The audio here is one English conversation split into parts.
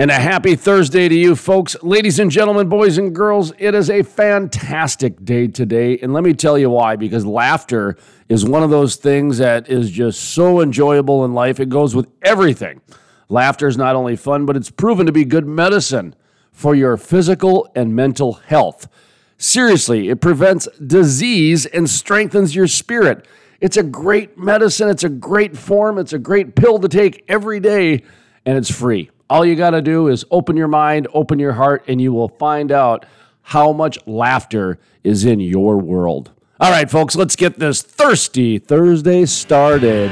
And a happy Thursday to you, folks. Ladies and gentlemen, boys and girls, it is a fantastic day today. And let me tell you why because laughter is one of those things that is just so enjoyable in life. It goes with everything. Laughter is not only fun, but it's proven to be good medicine for your physical and mental health. Seriously, it prevents disease and strengthens your spirit. It's a great medicine, it's a great form, it's a great pill to take every day, and it's free. All you got to do is open your mind, open your heart, and you will find out how much laughter is in your world. All right, folks, let's get this thirsty Thursday started.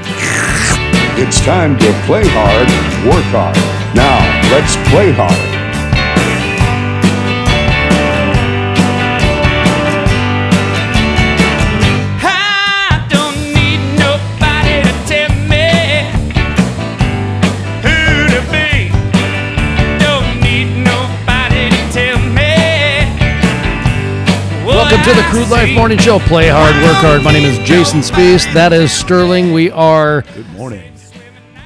It's time to play hard, work hard. Now, let's play hard. To the Crude Life Morning Show. Play hard, work hard. My name is Jason Spiess. That is Sterling. We are Good morning.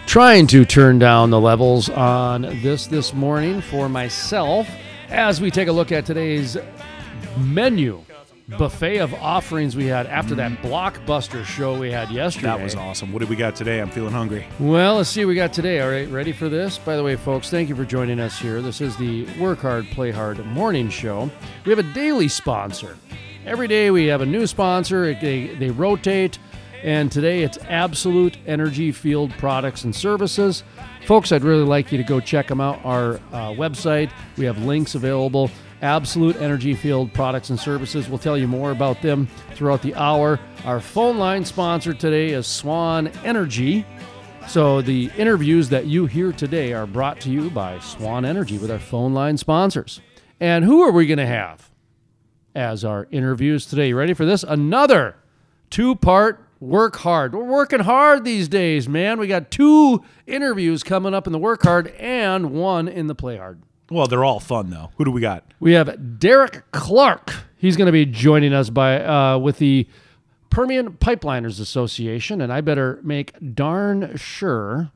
trying to turn down the levels on this this morning for myself as we take a look at today's menu buffet of offerings we had after that mm-hmm. blockbuster show we had yesterday. That was awesome. What did we got today? I'm feeling hungry. Well, let's see what we got today. All right, ready for this? By the way, folks, thank you for joining us here. This is the Work Hard, Play Hard morning show. We have a daily sponsor. Every day we have a new sponsor. They, they rotate, and today it's Absolute Energy Field Products and Services. Folks, I'd really like you to go check them out. Our uh, website, we have links available. Absolute Energy Field Products and Services. We'll tell you more about them throughout the hour. Our phone line sponsor today is Swan Energy. So the interviews that you hear today are brought to you by Swan Energy with our phone line sponsors. And who are we going to have as our interviews today? You ready for this? Another two-part work hard. We're working hard these days, man. We got two interviews coming up in the work hard and one in the play hard. Well, they're all fun though. Who do we got? We have Derek Clark. He's going to be joining us by uh, with the Permian Pipeliners Association, and I better make darn sure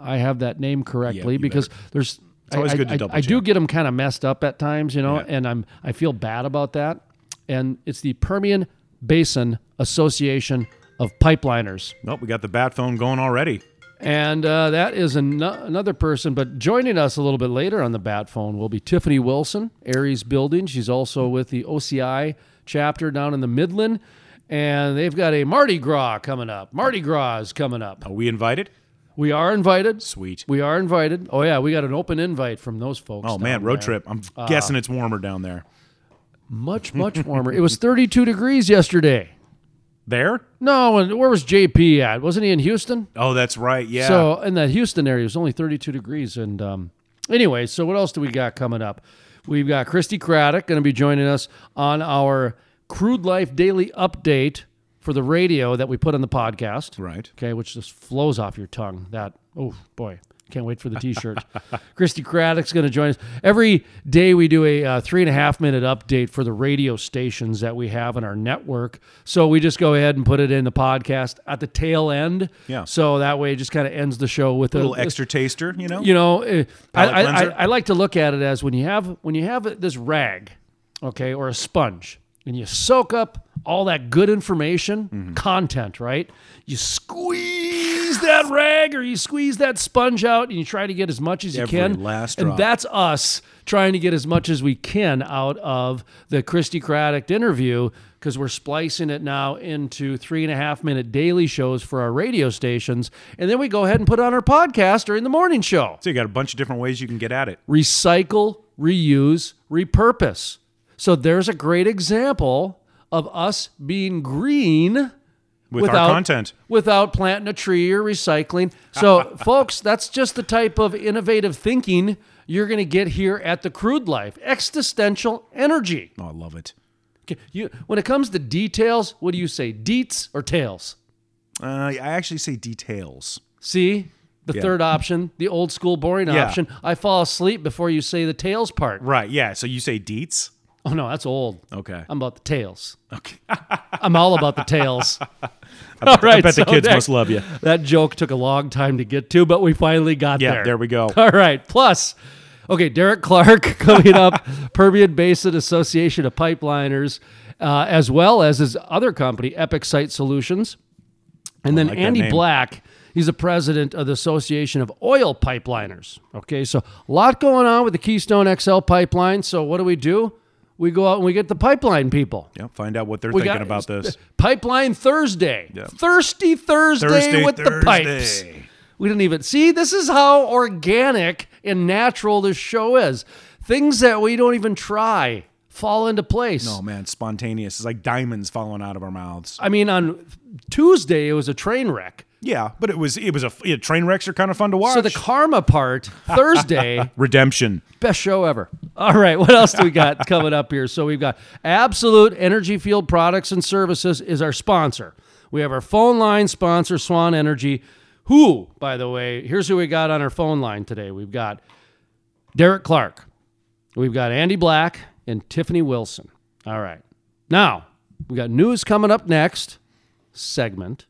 I have that name correctly you because there's. It's always I, good to I- double I do get them kind of messed up at times, you know, Yeah. and I'm I feel bad about that. And it's the Permian Basin Association of Pipeliners. Nope, we got the bat phone going already. And uh, that is an- another person. But joining us a little bit later on the bat phone will be Tiffany Wilson, Aries Building. She's also with the OCI chapter down in the Midland. And they've got a Mardi Gras coming up. Mardi Gras is coming up. Are we invited? We are invited. Sweet. We are invited. Oh, yeah. We got an open invite from those folks. Oh man, road there. trip. I'm Uh, guessing it's warmer down there. Much, much warmer. it was 32 degrees yesterday. There? No, and where was JP at? Wasn't he in Houston? Oh, that's right. Yeah. So in that Houston area, it was only 32 degrees. And um, anyway, so what else do we got coming up? We've got Christy Craddock going to be joining us on our Crude Life Daily Update for the radio that we put on the podcast. right. Okay, which just flows off your tongue. That, oh boy, can't wait for the t shirt. Christy Craddock's going to join us. Every day we do a uh, three and a half minute update for the radio stations that we have in our network. So we just go ahead and put it in the podcast at the tail end. Yeah. So that way it just kind of ends the show with A little a, extra taster, you know? You know, uh, I, I, I. I like to look at it as when you have when you have this rag, okay, or a sponge, and you soak up all that good information, Mm-hmm. content, right? You squeeze that rag or you squeeze that sponge out, and you try to get as much as you Every can. last and drop. that's us trying to get as much as we can out of the Christy Craddock interview because we're splicing it now into three and a half minute daily shows for our radio stations. And then we go ahead and put on our podcast during the morning show. So you got a bunch of different ways you can get at it. Recycle, reuse, repurpose. So there's a great example of us being green With without our content. without planting a tree or recycling. So, folks, that's just the type of innovative thinking you're going to get here at the Crude Life. Existential energy. Oh, I love it. Okay, You, when it comes to details, what do you say, deets or tails? Uh, I actually say details. See, the Yeah. third option, the old school boring Yeah. option. I fall asleep before you say the tails part. Right. Yeah. So you say deets? Oh no, that's old. Okay. I'm about the tails. Okay. I'm all about the tails. All right, I bet the kids must love you. That joke took a long time to get to, but we finally got Yeah. there. Yeah, there we go. All right. Plus, Okay, Derek Clark coming up, Permian Basin Association of Pipeliners, uh, as well as his other company, Epic Site Solutions. And then like Andy. Black, he's the president of the Association of Oil Pipeliners. Okay, so a lot going on with the Keystone XL pipeline. So what do we do? We go out and we get the pipeline people. Yeah, find out what they're We thinking about this. Pipeline Thursday. Yeah. Thirsty Thursday, Thursday, with the pipes. We didn't even see. This is how organic and natural this show is. Things that we don't even try fall into place. Oh man, spontaneous. It's like diamonds falling out of our mouths. I mean, on Tuesday it was a train wreck. Yeah, but it was it was a yeah, train wrecks are kind of fun to watch. So the karma part Thursday, Redemption. best show ever. All right, what else do we got coming up here? So we've got Absolute Energy Field Products and Services is our sponsor. We have our phone line sponsor, Swan Energy. Who, by the way, here's who we got on our phone line today. We've got Derek Clark, we've got Andy Black, and Tiffany Wilson. All right, now we got news coming up next segment.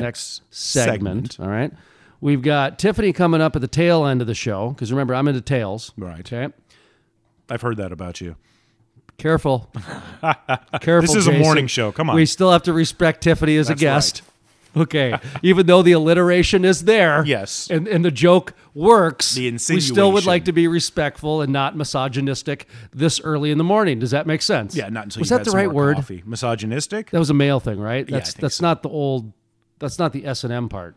Next segment. All right. We've got Tiffany coming up at the tail end of the show because remember I'm into tails. Right. Okay. I've heard that about you. Careful. Careful. This is a Jason. morning show. Come on. We still have to respect Tiffany as That's a guest. Okay. Even though the alliteration is there. Yes. And, and the joke works. The We still would insinuation. like to be respectful and not misogynistic this early in the morning. Does that make sense? Yeah, not until Was you that had the some right more word? Coffee. Misogynistic? That was a male thing, right? That's think that's not the old that's not the S and M part.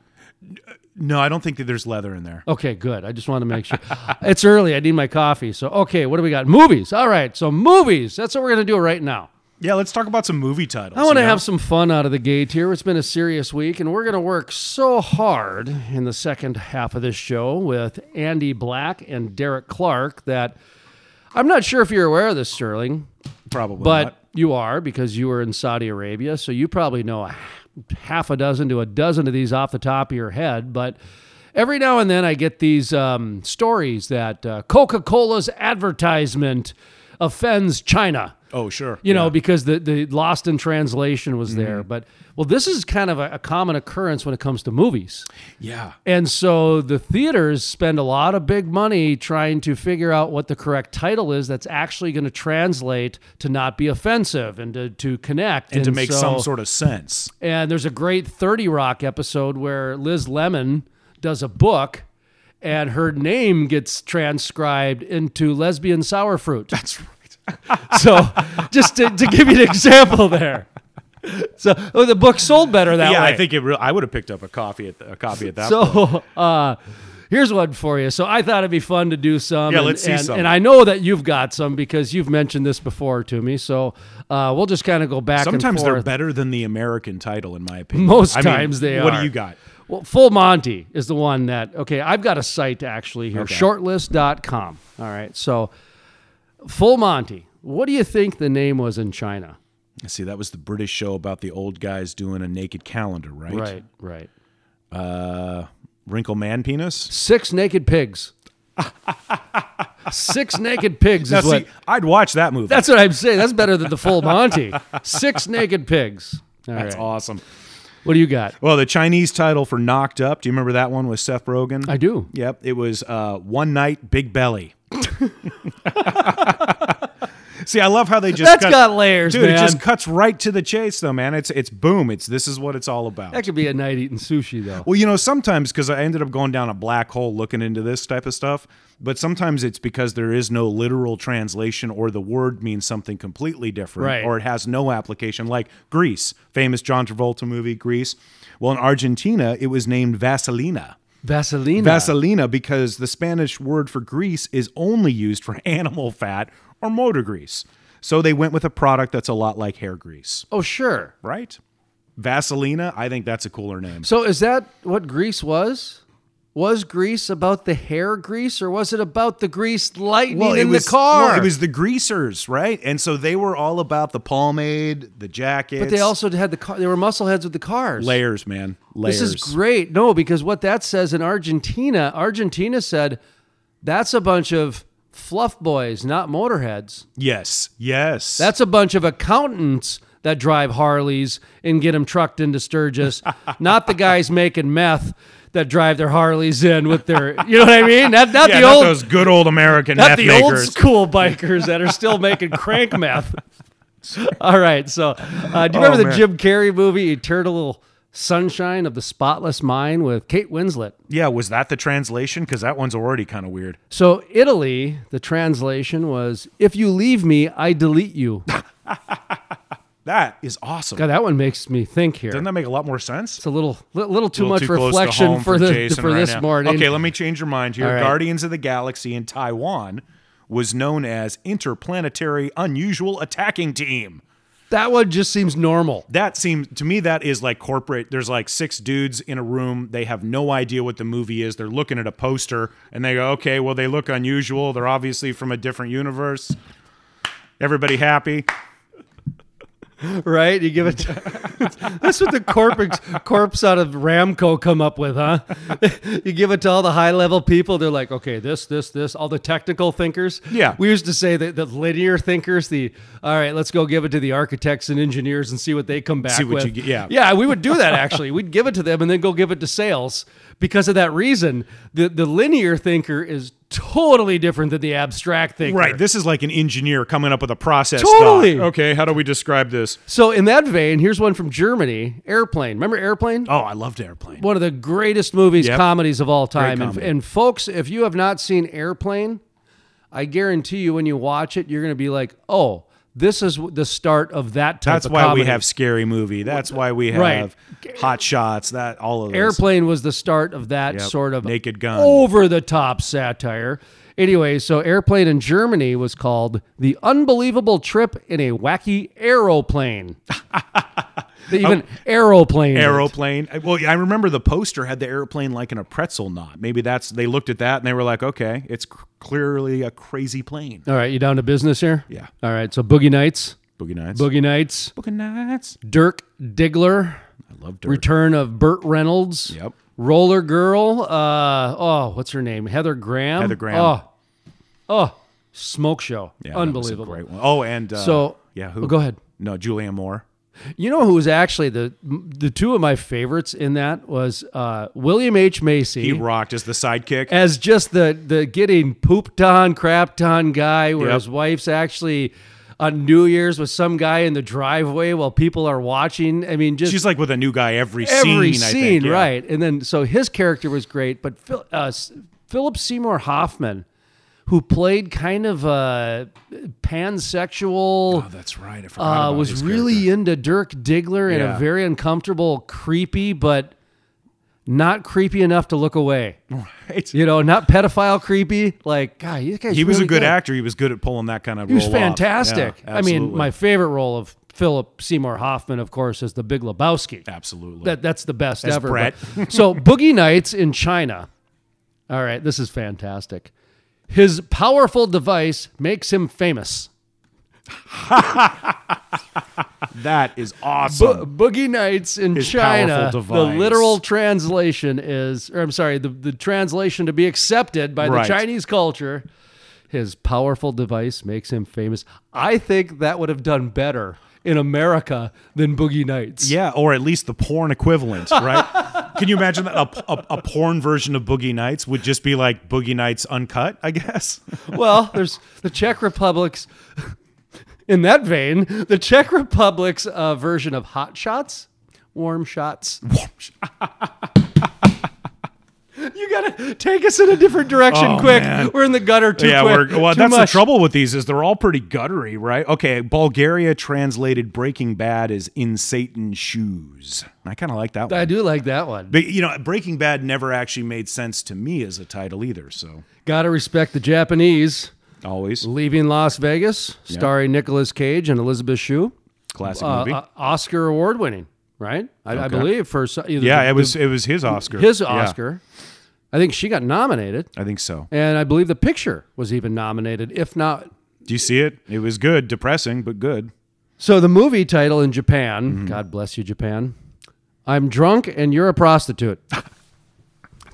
No, I don't think that there's leather in there. Okay, good. I just want to make sure. it's early. I need my coffee. So, okay, what do we got? Movies. All right. So, movies. That's what we're going to do right now. Yeah, let's talk about some movie titles. I want to you know? have some fun out of the gate here. It's been a serious week, and we're going to work so hard in the second half of this show with Andy Black and Derek Clark that I'm not sure if you're aware of this, Sterling, probably but not. you are because you were in Saudi Arabia. So you probably know a half a dozen to a dozen of these off the top of your head. But every now and then I get these um, stories that uh, Coca Cola's advertisement offends China Oh, sure. you know, because the, the lost in translation was there. Mm-hmm. But well, this is kind of a, a common occurrence when it comes to movies. yeah. And so the theaters spend a lot of big money trying to figure out what the correct title is that's actually going to translate to not be offensive and to, to connect And to make so- some sort of sense. And there's a great 30 Rock episode where Liz Lemon does a book and her name gets transcribed into lesbian sour fruit. That's right. So, just to, to give you an example there. So, oh, the book sold better that yeah, way. Yeah, I think it. Re- I would have picked up a coffee at the, a copy at that. so. Uh, here's one for you. So, I thought it'd be fun to do some. Yeah, and, let's see and, some. And I know that you've got some because you've mentioned this before to me. So, uh, we'll just kind of go back. Sometimes they're better than the American title, in my opinion. Most I mean, times they What are. What do you got? Well, Full Monty is the one that, okay, I've got a site actually here, Okay. shortlist.com. All right. So, Full Monty, what do you think the name was in China? See, that was the British show about the old guys doing a naked calendar, right? Right, right. Uh, Wrinkle Man Penis. Six naked pigs. Six naked pigs Now, is what. I'd watch that movie. That's what I'm saying. That's better than the full Monty. Six naked pigs. All That's right. awesome. What do you got? Well, the Chinese title for Knocked Up. Do you remember that one with Seth Rogen? I do. Yep, it was uh, One Night Big Belly. See, I love how they just That's cut- got layers, dude. It just cuts right to the chase, though, man. It's it's boom. It's this is what it's all about. That could be a night eating sushi, though. Well, you know, sometimes because I ended up going down a black hole looking into this type of stuff, but sometimes it's because there is no literal translation or the word means something completely different Right. or it has no application, like Grease, famous John Travolta movie, Grease. Well, in Argentina, it was named Vaselina. Vaseline. Vaselina because the Spanish word for grease is only used for animal fat or motor grease. So they went with a product that's a lot like hair grease, Oh, sure. right? Vaselina, I think that's a cooler name. So is that what Grease was? Was Grease about the hair grease, or was it about the grease lightning in was, the car? well, it was the greasers, right? And so they were all about the pomade, the jackets. but they also had the car. They were muscle heads with the cars. layers, man. Layers. This is great. No, because what that says in Argentina, Argentina said that's a bunch of fluff boys, not motorheads. Yes, yes. That's a bunch of accountants that drive Harleys and get them trucked into Sturgis, not the guys making meth. That drive their Harleys in with their, you know what I mean? Not, not Yeah, the not old, those good old American not meth the old school bikers that are still making crank meth. All right, so uh, do you Oh, remember the man. Jim Carrey movie Eternal Sunshine of the Spotless Mind with Kate Winslet? Yeah, was that the translation? Because that one's already kind of weird. So Italy, the translation was, "If you leave me, I delete you." That is awesome. God, that one makes me think here. Doesn't that make a lot more sense? It's a little, li- little too little much too close to reflection for the for right this now. morning. Okay, let me change your mind here. Right. Guardians of the Galaxy in Taiwan was known as Interplanetary Unusual Attacking Team. that one just seems normal. That seems to me that is like corporate. There's like six dudes in a room. They have no idea what the movie is. They're looking at a poster and they go, "Okay, well they look unusual. They're obviously from a different universe." Everybody happy? right? You give it. that's what the corpse corpse out of Aramco come up with, huh? you give it to all the high level people. They're like, okay, this, this, this. All the technical thinkers. Yeah. We used to say that the linear thinkers. The all right, let's go give it to the architects and engineers and see what they come back See what with. get- yeah. Yeah, we would do that actually. We'd give it to them and then go give it to sales. Because of that reason, the the linear thinker is totally different than the abstract thing. Right. This is like an engineer coming up with a process. Totally. thought. Okay, how do we describe this? So in that vein, here's one from Germany, Airplane. Remember Airplane? Oh, I loved Airplane. one of the greatest movies, Yep. comedies of all time. And, and folks, if you have not seen Airplane, I guarantee you when you watch it, you're going to be like, oh, this is the start of that type of. That's why comedy. we have Scary Movie. That's why we have Right. Hot Shots. That all of those. Airplane was the start of that Yep. sort of Naked Gun. over the top satire. Anyway, so Airplane in Germany was called The Unbelievable Trip in a Wacky Aeroplane. They even oh, aeroplane. it. Aeroplane. Uh, well, I remember the poster had the airplane like in a pretzel knot. Maybe that's they looked at that and they were like, okay, it's c- clearly a crazy plane. All right, you down to business here? Yeah. All right, so Boogie Nights, Boogie Nights. Boogie Nights, Boogie Nights. Dirk Diggler, I love Dirk. Return of Burt Reynolds. Yep. Roller Girl. Uh, oh, what's her name? Heather Graham. Heather Graham. Oh, oh, Smoke Show. Yeah, that was a Unbelievable. great one. Oh, and uh, So, yeah, who? oh, go ahead. No, Julianne Moore. You know who was actually the the two of my favorites in that was uh, William H Macy. He rocked as the sidekick. as just the the getting pooped on, crapped on guy, where Yep. his wife's actually on New Year's with some guy in the driveway while people are watching. I mean, just She's like with a new guy every, every scene. I scene, think. yeah. right? And then so his character was great, but Phil, uh, Philip Seymour Hoffman, who played kind of a pansexual. Oh, that's right. I forgot uh, was really character. into Dirk Diggler in a very uncomfortable, creepy, but not creepy enough to look away. Right. You know, not pedophile creepy. Like, God, you guys. He was really a good actor. He was good at pulling that kind of. He was fantastic. Yeah, I mean, my favorite role of Philip Seymour Hoffman, of course, is the Big Lebowski. absolutely. That that's the best As ever. Brett. but- so Boogie Nights in China. All right, this is fantastic. His powerful device makes him famous. that is Bo- awesome. Boogie Nights in His China. The literal translation is, or I'm sorry, the, the translation to be accepted by Right. the Chinese culture. His powerful device makes him famous. I think that would have done better in America than Boogie Nights. yeah, or at least the porn equivalent, right? Can you imagine that a, a, a porn version of Boogie Nights would just be like Boogie Nights uncut? I guess. Well, there's the Czech Republic's. In that vein, the Czech Republic's uh, version of Hot Shots, Warm Shots. you gotta take us in a different direction, Oh, quick. man. We're in the gutter too yeah, quick. we're well. Too that's much. the trouble with these is they're all pretty guttery, right? Okay, Bulgaria translated Breaking Bad as "in Satan's shoes." I kind of like that one. I do like that one. But you know, Breaking Bad never actually made sense to me as a title either. So Gotta respect the Japanese. Always Leaving Las Vegas, starring Nicolas Cage and Elizabeth Shue. classic Uh, movie. uh, Oscar award winning, right? I, I believe for yeah, the- it was it was his Oscar. his Yeah, Oscar. I think she got nominated. I think so. And I believe the picture was even nominated, if not. Do you see it? It was good, depressing but good. So the movie title in Japan, Mm-hmm. God bless you, Japan. I'm drunk and you're a prostitute. it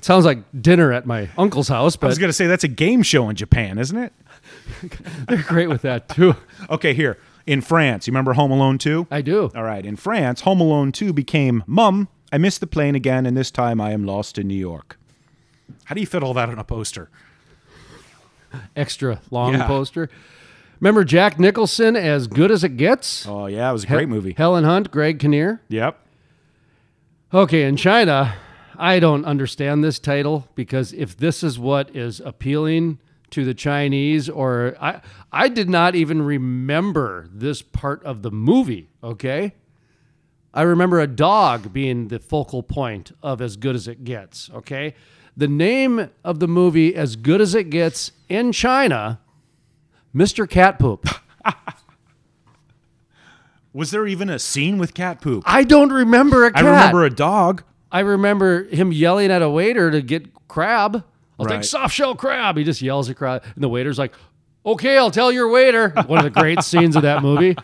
sounds like dinner at my uncle's house, but I was gonna say that's a game show in Japan, isn't it? they're great with that too. Okay, here in France, you remember Home Alone two? I do. All right, in France, Home Alone 2 became Mum, I missed the plane again, and this time I am lost in New York. How do you fit all that on a poster? Extra long Yeah. poster. Remember Jack Nicholson as good as it gets? Oh yeah, it was a great movie. Helen Hunt, Greg Kinnear. Yep. Okay, in China, I don't understand this title because if this is what is appealing to the Chinese, or I, I did not even remember this part of the movie. Okay, I remember a dog being the focal point of as good as it gets. Okay, the name of the movie, as good as it gets in China, Mr. Cat Poop. Was there even a scene with cat poop? I don't remember a cat. I remember a dog. I remember him yelling at a waiter to get crab. I'll take soft shell crab. He just yells at crab, and the waiter's like, "Okay, I'll tell your waiter." One of the great scenes of that movie.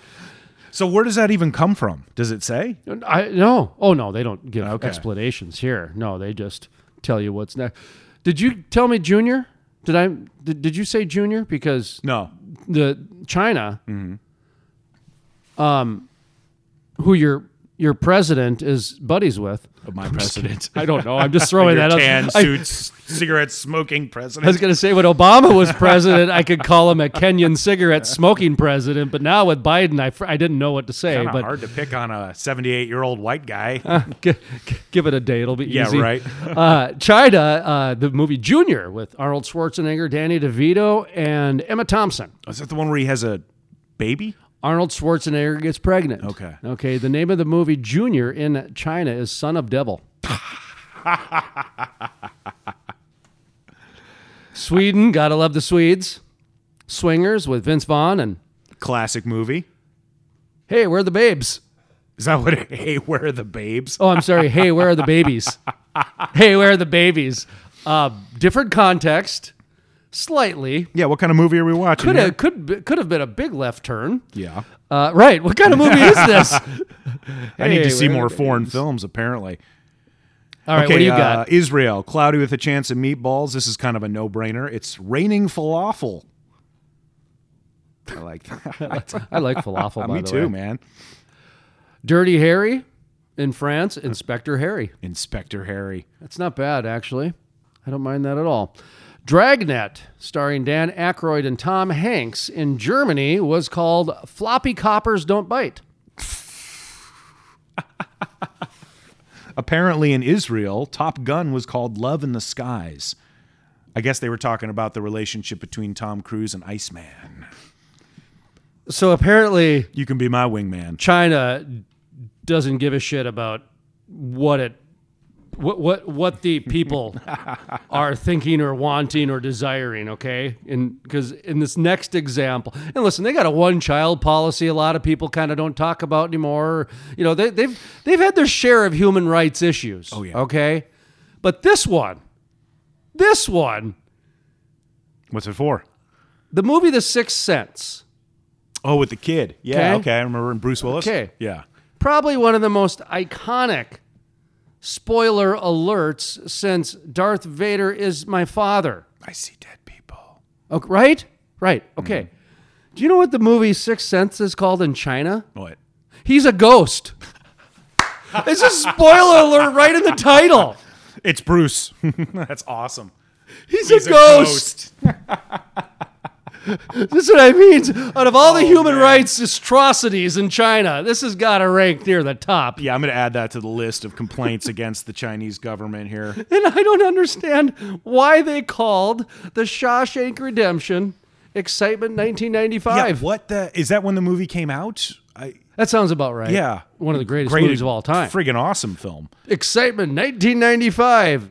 So where does that even come from? Does it say? I no, oh no, they don't give Okay. explanations here. No, they just tell you what's next. Did you tell me Junior? Did I? Did, did you say Junior? Because No. the China, Mm-hmm. um, who your your president is buddies with. My president. I don't know. I'm just throwing that up. tan suits, cigarette smoking president. I was going to say when Obama was president, I could call him a Kenyan cigarette smoking president, but now with Biden, I, I didn't know what to say. Kinda but hard to pick on a 78 year old white guy. g- g- give it a day; it'll be Yeah, easy. right. uh, China, uh, the movie Junior with Arnold Schwarzenegger, Danny DeVito, and Emma Thompson. Is that the one where he has a baby? Arnold Schwarzenegger gets pregnant. Okay. Okay. The name of the movie Junior in China is Son of Devil. Sweden, gotta love the Swedes. Swingers with Vince Vaughn and Classic movie. Hey, where are the babes? Is that what? Hey, where are the babes? Oh, I'm sorry. Hey, where are the babies? hey, where are the babies? Uh, different context, slightly. Yeah, what kind of movie are we watching? Could have could could have been a big left turn. Yeah. Uh, right. What kind of movie is this? I need Hey, to see more foreign films, apparently. All right. okay, what do you uh, got? Israel, cloudy with a chance of meatballs. This is kind of a no brainer. It's raining falafel. I like that. I like falafel. by Me the too, way. man. Dirty Harry in France. Inspector Harry. Inspector Harry. That's not bad, actually. I don't mind that at all. Dragnet, starring Dan Aykroyd and Tom Hanks in Germany, was called Floppy Coppers Don't Bite. Apparently, in Israel, Top Gun was called Love in the Skies. I guess they were talking about the relationship between Tom Cruise and Iceman. So apparently, You can be my wingman. China doesn't give a shit about what it what what what the people are thinking or wanting or desiring okay and because in this next example and listen they got a one child policy a lot of people kind of don't talk about anymore you know they, they've they've had their share of human rights issues oh yeah. okay but this one this one What's it for? the movie the sixth sense Oh, with the kid. Yeah, Okay. okay. I remember in Bruce Willis. Okay. Yeah. probably one of the most iconic spoiler alerts since Darth Vader is my father. I see dead people. Okay, right? Right. Mm-hmm. Okay. Do you know what the movie Sixth Sense is called in China? What? He's a ghost. it's a spoiler alert right in the title. It's Bruce. That's awesome. He's, He's a ghost. This is what I mean. Out of all the oh, human man. rights atrocities in China, this has got to rank near the top. Yeah, I'm going to add that to the list of complaints against the Chinese government here. And I don't understand why they called the Shawshank Redemption Excitement 1995. Yeah, what the is that when the movie came out? I That sounds about right. yeah, One of the greatest Great- movies of all time. Friggin' awesome film. Excitement 1995.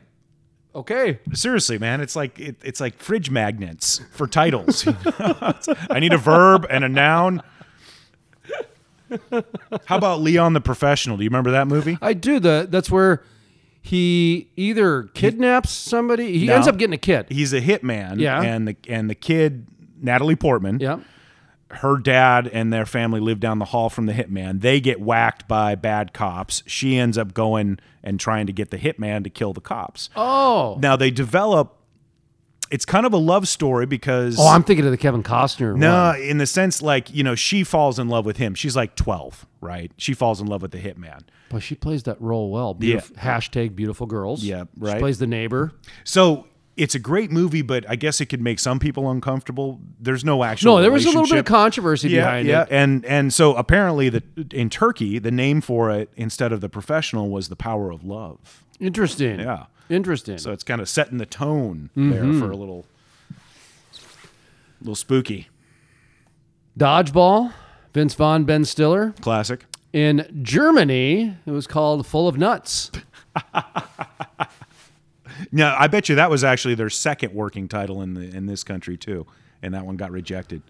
Okay. Seriously, man, it's like it, it's like fridge magnets for titles. I need a verb and a noun. How about Leon the Professional? Do you remember that movie? I do the that's where he either kidnaps somebody, he No. ends up getting a kid. He's a hitman. Yeah. and the and the kid Natalie Portman. yeah. Her dad and their family live down the hall from the hitman. They get whacked by bad cops. She ends up going and trying to get the hitman to kill the cops. Oh. Now they develop. It's kind of a love story because Oh, I'm thinking of the Kevin Costner. no, one. in the sense like you know she falls in love with him. She's like twelve. right? She falls in love with the hitman. But she plays that role well. Beautif- Hashtag beautiful girls. Yeah, She right. plays the neighbor. So it's a great movie, but I guess it could make some people uncomfortable. There's no actual. No, there was a little bit of controversy yeah, behind yeah. it. And and so apparently the in Turkey the name for it instead of the professional was the power of love. Interesting. Yeah. Interesting. So it's kind of setting the tone Mm-hmm. there for a little little spooky. Dodgeball, Vince Vaughn, Ben Stiller. Classic. In Germany, it was called Full of Nuts. No, I bet you that was actually their second working title in the in this country too, and that one got rejected.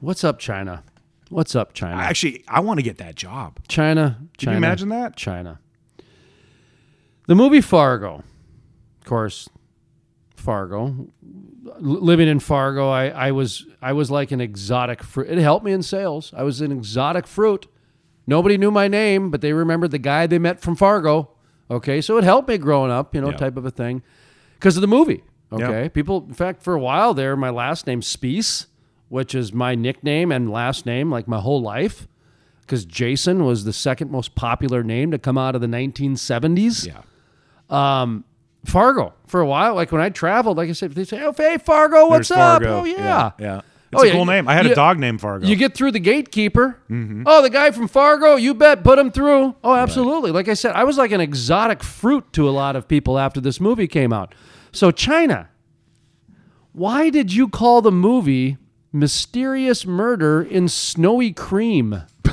What's up, China? What's up, China? Actually, I want to get that job. China. Can China. you imagine that? China. The movie Fargo, of course, Fargo. L- living in Fargo, I, I was I was like an exotic fruit. It helped me in sales. I was an exotic fruit. Nobody knew my name, but they remembered the guy they met from Fargo. Okay, so it helped me growing up, you know, Yeah. type of a thing, because of the movie. Yeah. Okay, people. In fact, for a while there, my last name Spiess, which is my nickname and last name, like my whole life because Jason was the second most popular name to come out of the 1970s. Yeah. Um, Fargo for a while, like when I traveled, like I said, they say, "Oh, hey Fargo, what's There's up?" Fargo. Oh yeah, Yeah. It's Oh, a yeah, cool name. I had you- a dog named Fargo. You get through the gatekeeper. Mm-hmm. Oh, the guy from Fargo, you bet, put him through. Oh, absolutely. Like I said, I was like an exotic fruit to a lot of people after this movie came out. So China, why did you call the movie "Mysterious Murder in Snowy Cream"?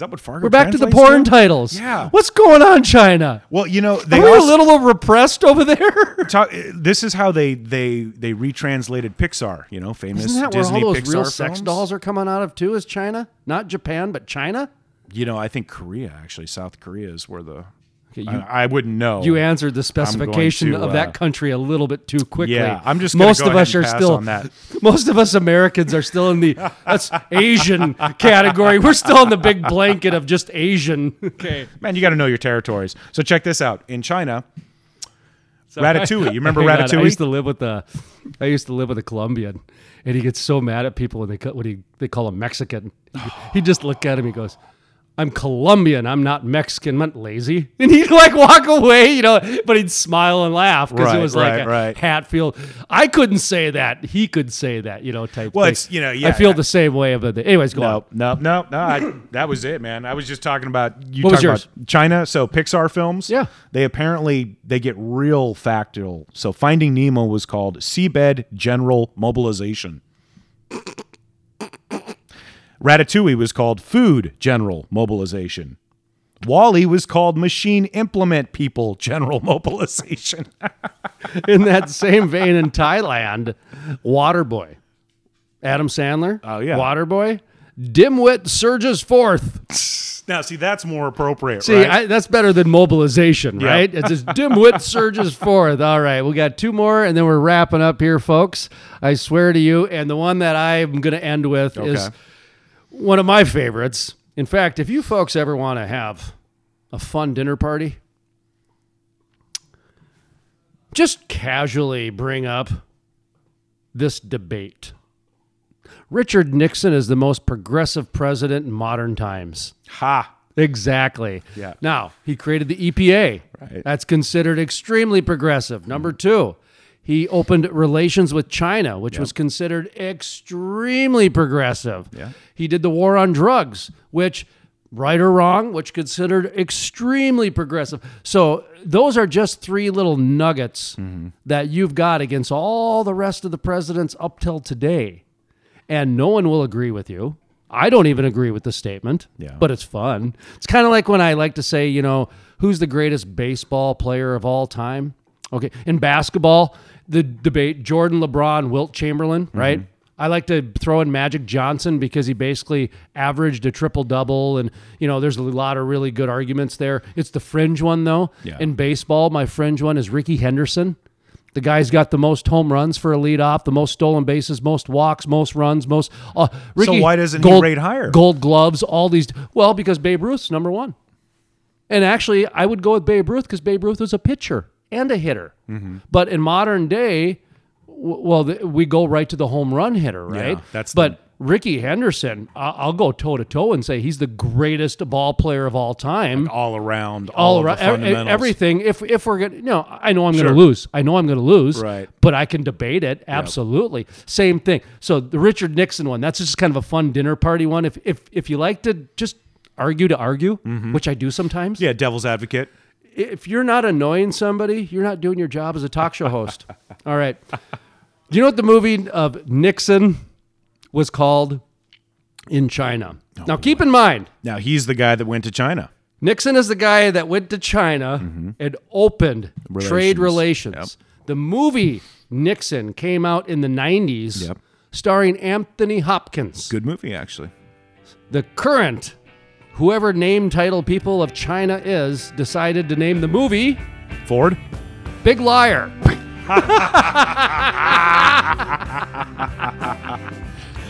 Is that what Fargo? We're back to the porn titles. Yeah. What's going on, China? Well, you know, they Are also, a little repressed over there? talk, this is how they they they retranslated Pixar. You know, famous Isn't that Disney where all those Pixar real films. sex dolls are coming out of too? Is China not Japan, but China? You know, I think Korea actually, South Korea is where the. Okay, you, I, I wouldn't know. you answered the specification to, of uh, that country a little bit too quickly. Yeah, I'm just most go of ahead us and are still on that. most of us Americans are still in the that's Asian category. We're still in the big blanket of just Asian. Okay, Man, you got to know your territories. So check this out. In China, Ratatouille. You remember Hang on, I Ratatouille? used to live with the, I used to live with a Colombian, and he gets so mad at people when they ca- when he they call him Mexican. He, he just look at him. He goes, "I'm Colombian. I'm not Mexican. I'm not lazy." And he'd like walk away, you know, but he'd smile and laugh because Right, it was like right, a right. Hatfield. I couldn't say that. He could say that, you know, type. Well, thing. it's, you know, yeah, I feel yeah. the same way about the. Anyways, go on. No, no, no, no. I, that was it, man. I was just talking about you What was yours? about China. So Pixar films, Yeah. they apparently they get real factual. So Finding Nemo was called Seabed General Mobilization. Ratatouille was called Food General Mobilization. Wally was called Machine Implement People General Mobilization. In that same vein, in Thailand, Waterboy, Adam Sandler. Oh, yeah. Waterboy. Dimwit surges forth. now, see, that's more appropriate, See, right? I, that's better than mobilization, right? It's just dimwit surges forth. All right, we got two more, and then we're wrapping up here, folks. I swear to you. And the one that I'm going to end with is Okay. One of my favorites. In fact, if you folks ever want to have a fun dinner party, just casually bring up this debate. Richard Nixon is the most progressive president in modern times. ha. Exactly. Yeah. Now, he created the EPA. Right. That's considered extremely progressive. Number two, he opened relations with China, which was considered extremely progressive. Yeah. He did the war on drugs, which, right or wrong, which considered extremely progressive. So those are just three little nuggets Mm-hmm. that you've got against all the rest of the presidents up till today and no one will agree with you. I don't even agree with the statement, Yeah. but it's fun. It's kind of like when I like to say, you know, who's the greatest baseball player of all time? Okay, in basketball, the debate Jordan, LeBron, Wilt Chamberlain, right? I like to throw in Magic Johnson because he basically averaged a triple double, and you know, there's a lot of really good arguments there. It's the fringe one though. Yeah. In baseball, my fringe one is Ricky Henderson. The guy's got the most home runs for a leadoff, the most stolen bases, most walks, most runs, most. Uh, Ricky, why doesn't he rate higher? Gold gloves, all these. Well, because Babe Ruth's number one. And actually, I would go with Babe Ruth because Babe Ruth was a pitcher and a hitter. Mm-hmm. But in modern day, w- well, th- we go right to the home run hitter, right? that's but Ricky Henderson, I- I'll go toe to toe and say he's the greatest ball player of all time. all around, all, all of around, the e- everything. If if we're gonna, you know, I know I'm Sure. gonna lose. I know I'm gonna lose. Right. But I can debate it. Absolutely. Same thing. So the Richard Nixon one. That's just kind of a fun dinner party one. If if if you like to just argue to argue, which I do sometimes. Mm-hmm. Yeah, devil's advocate. If you're not annoying somebody, you're not doing your job as a talk show host. all right. Do you know what the movie of Nixon was called in China? Oh, now keep in mind. Now he's the guy that went to China. Nixon is the guy that went to China and opened trade Mm-hmm. Relations. relations. The movie Nixon came out in the 90s, Yep. starring Anthony Hopkins. Good movie, actually. The current, whoever name title people of China is, decided to name the movie Ford. Big Liar.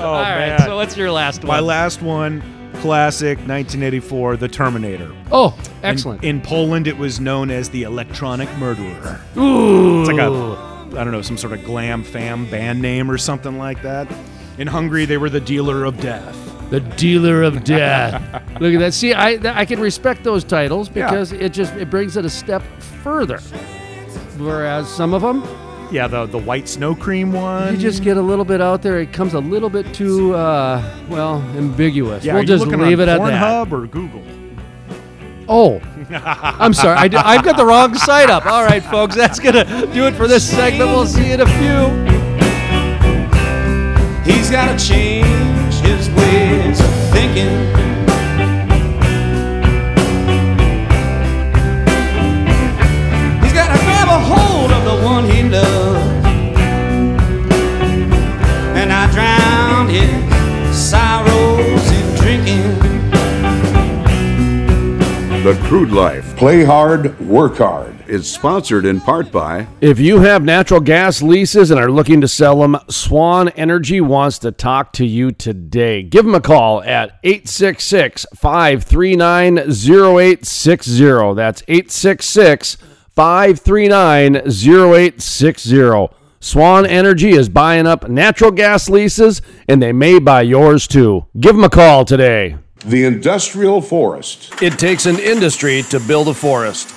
Oh All right, so what's your last one? My last one, classic, 1984, The Terminator. oh, excellent. In Poland, it was known as the Electronic Murderer. Ooh. It's like a, I don't know, some sort of glam fam band name or something like that. In Hungary, they were the Dealer of Death. The dealer of death. Look at that. See, I I can respect those titles because it just it brings it a step further. Whereas some of them, Yeah, the the white snow cream one. you just get a little bit out there. It comes a little bit too uh, well ambiguous. yeah, we'll just leave it at that. Pornhub or Google? Oh, I'm sorry. I, I've got the wrong site up. All right, folks, that's gonna do it for this segment. We'll see you in a few. He's got a change his ways thinking. He's gotta grab a hold of the one he loves. And I drowned his sorrows in drinking. The Crude Life. Play hard, work hard. Is sponsored in part by If you have natural gas leases and are looking to sell them, Swan Energy wants to talk to you today. Give them a call at 866 539 0860. That's 866 539 0860. Swan Energy is buying up natural gas leases and they may buy yours too. Give them a call today. the Industrial Forest. It takes an industry to build a forest.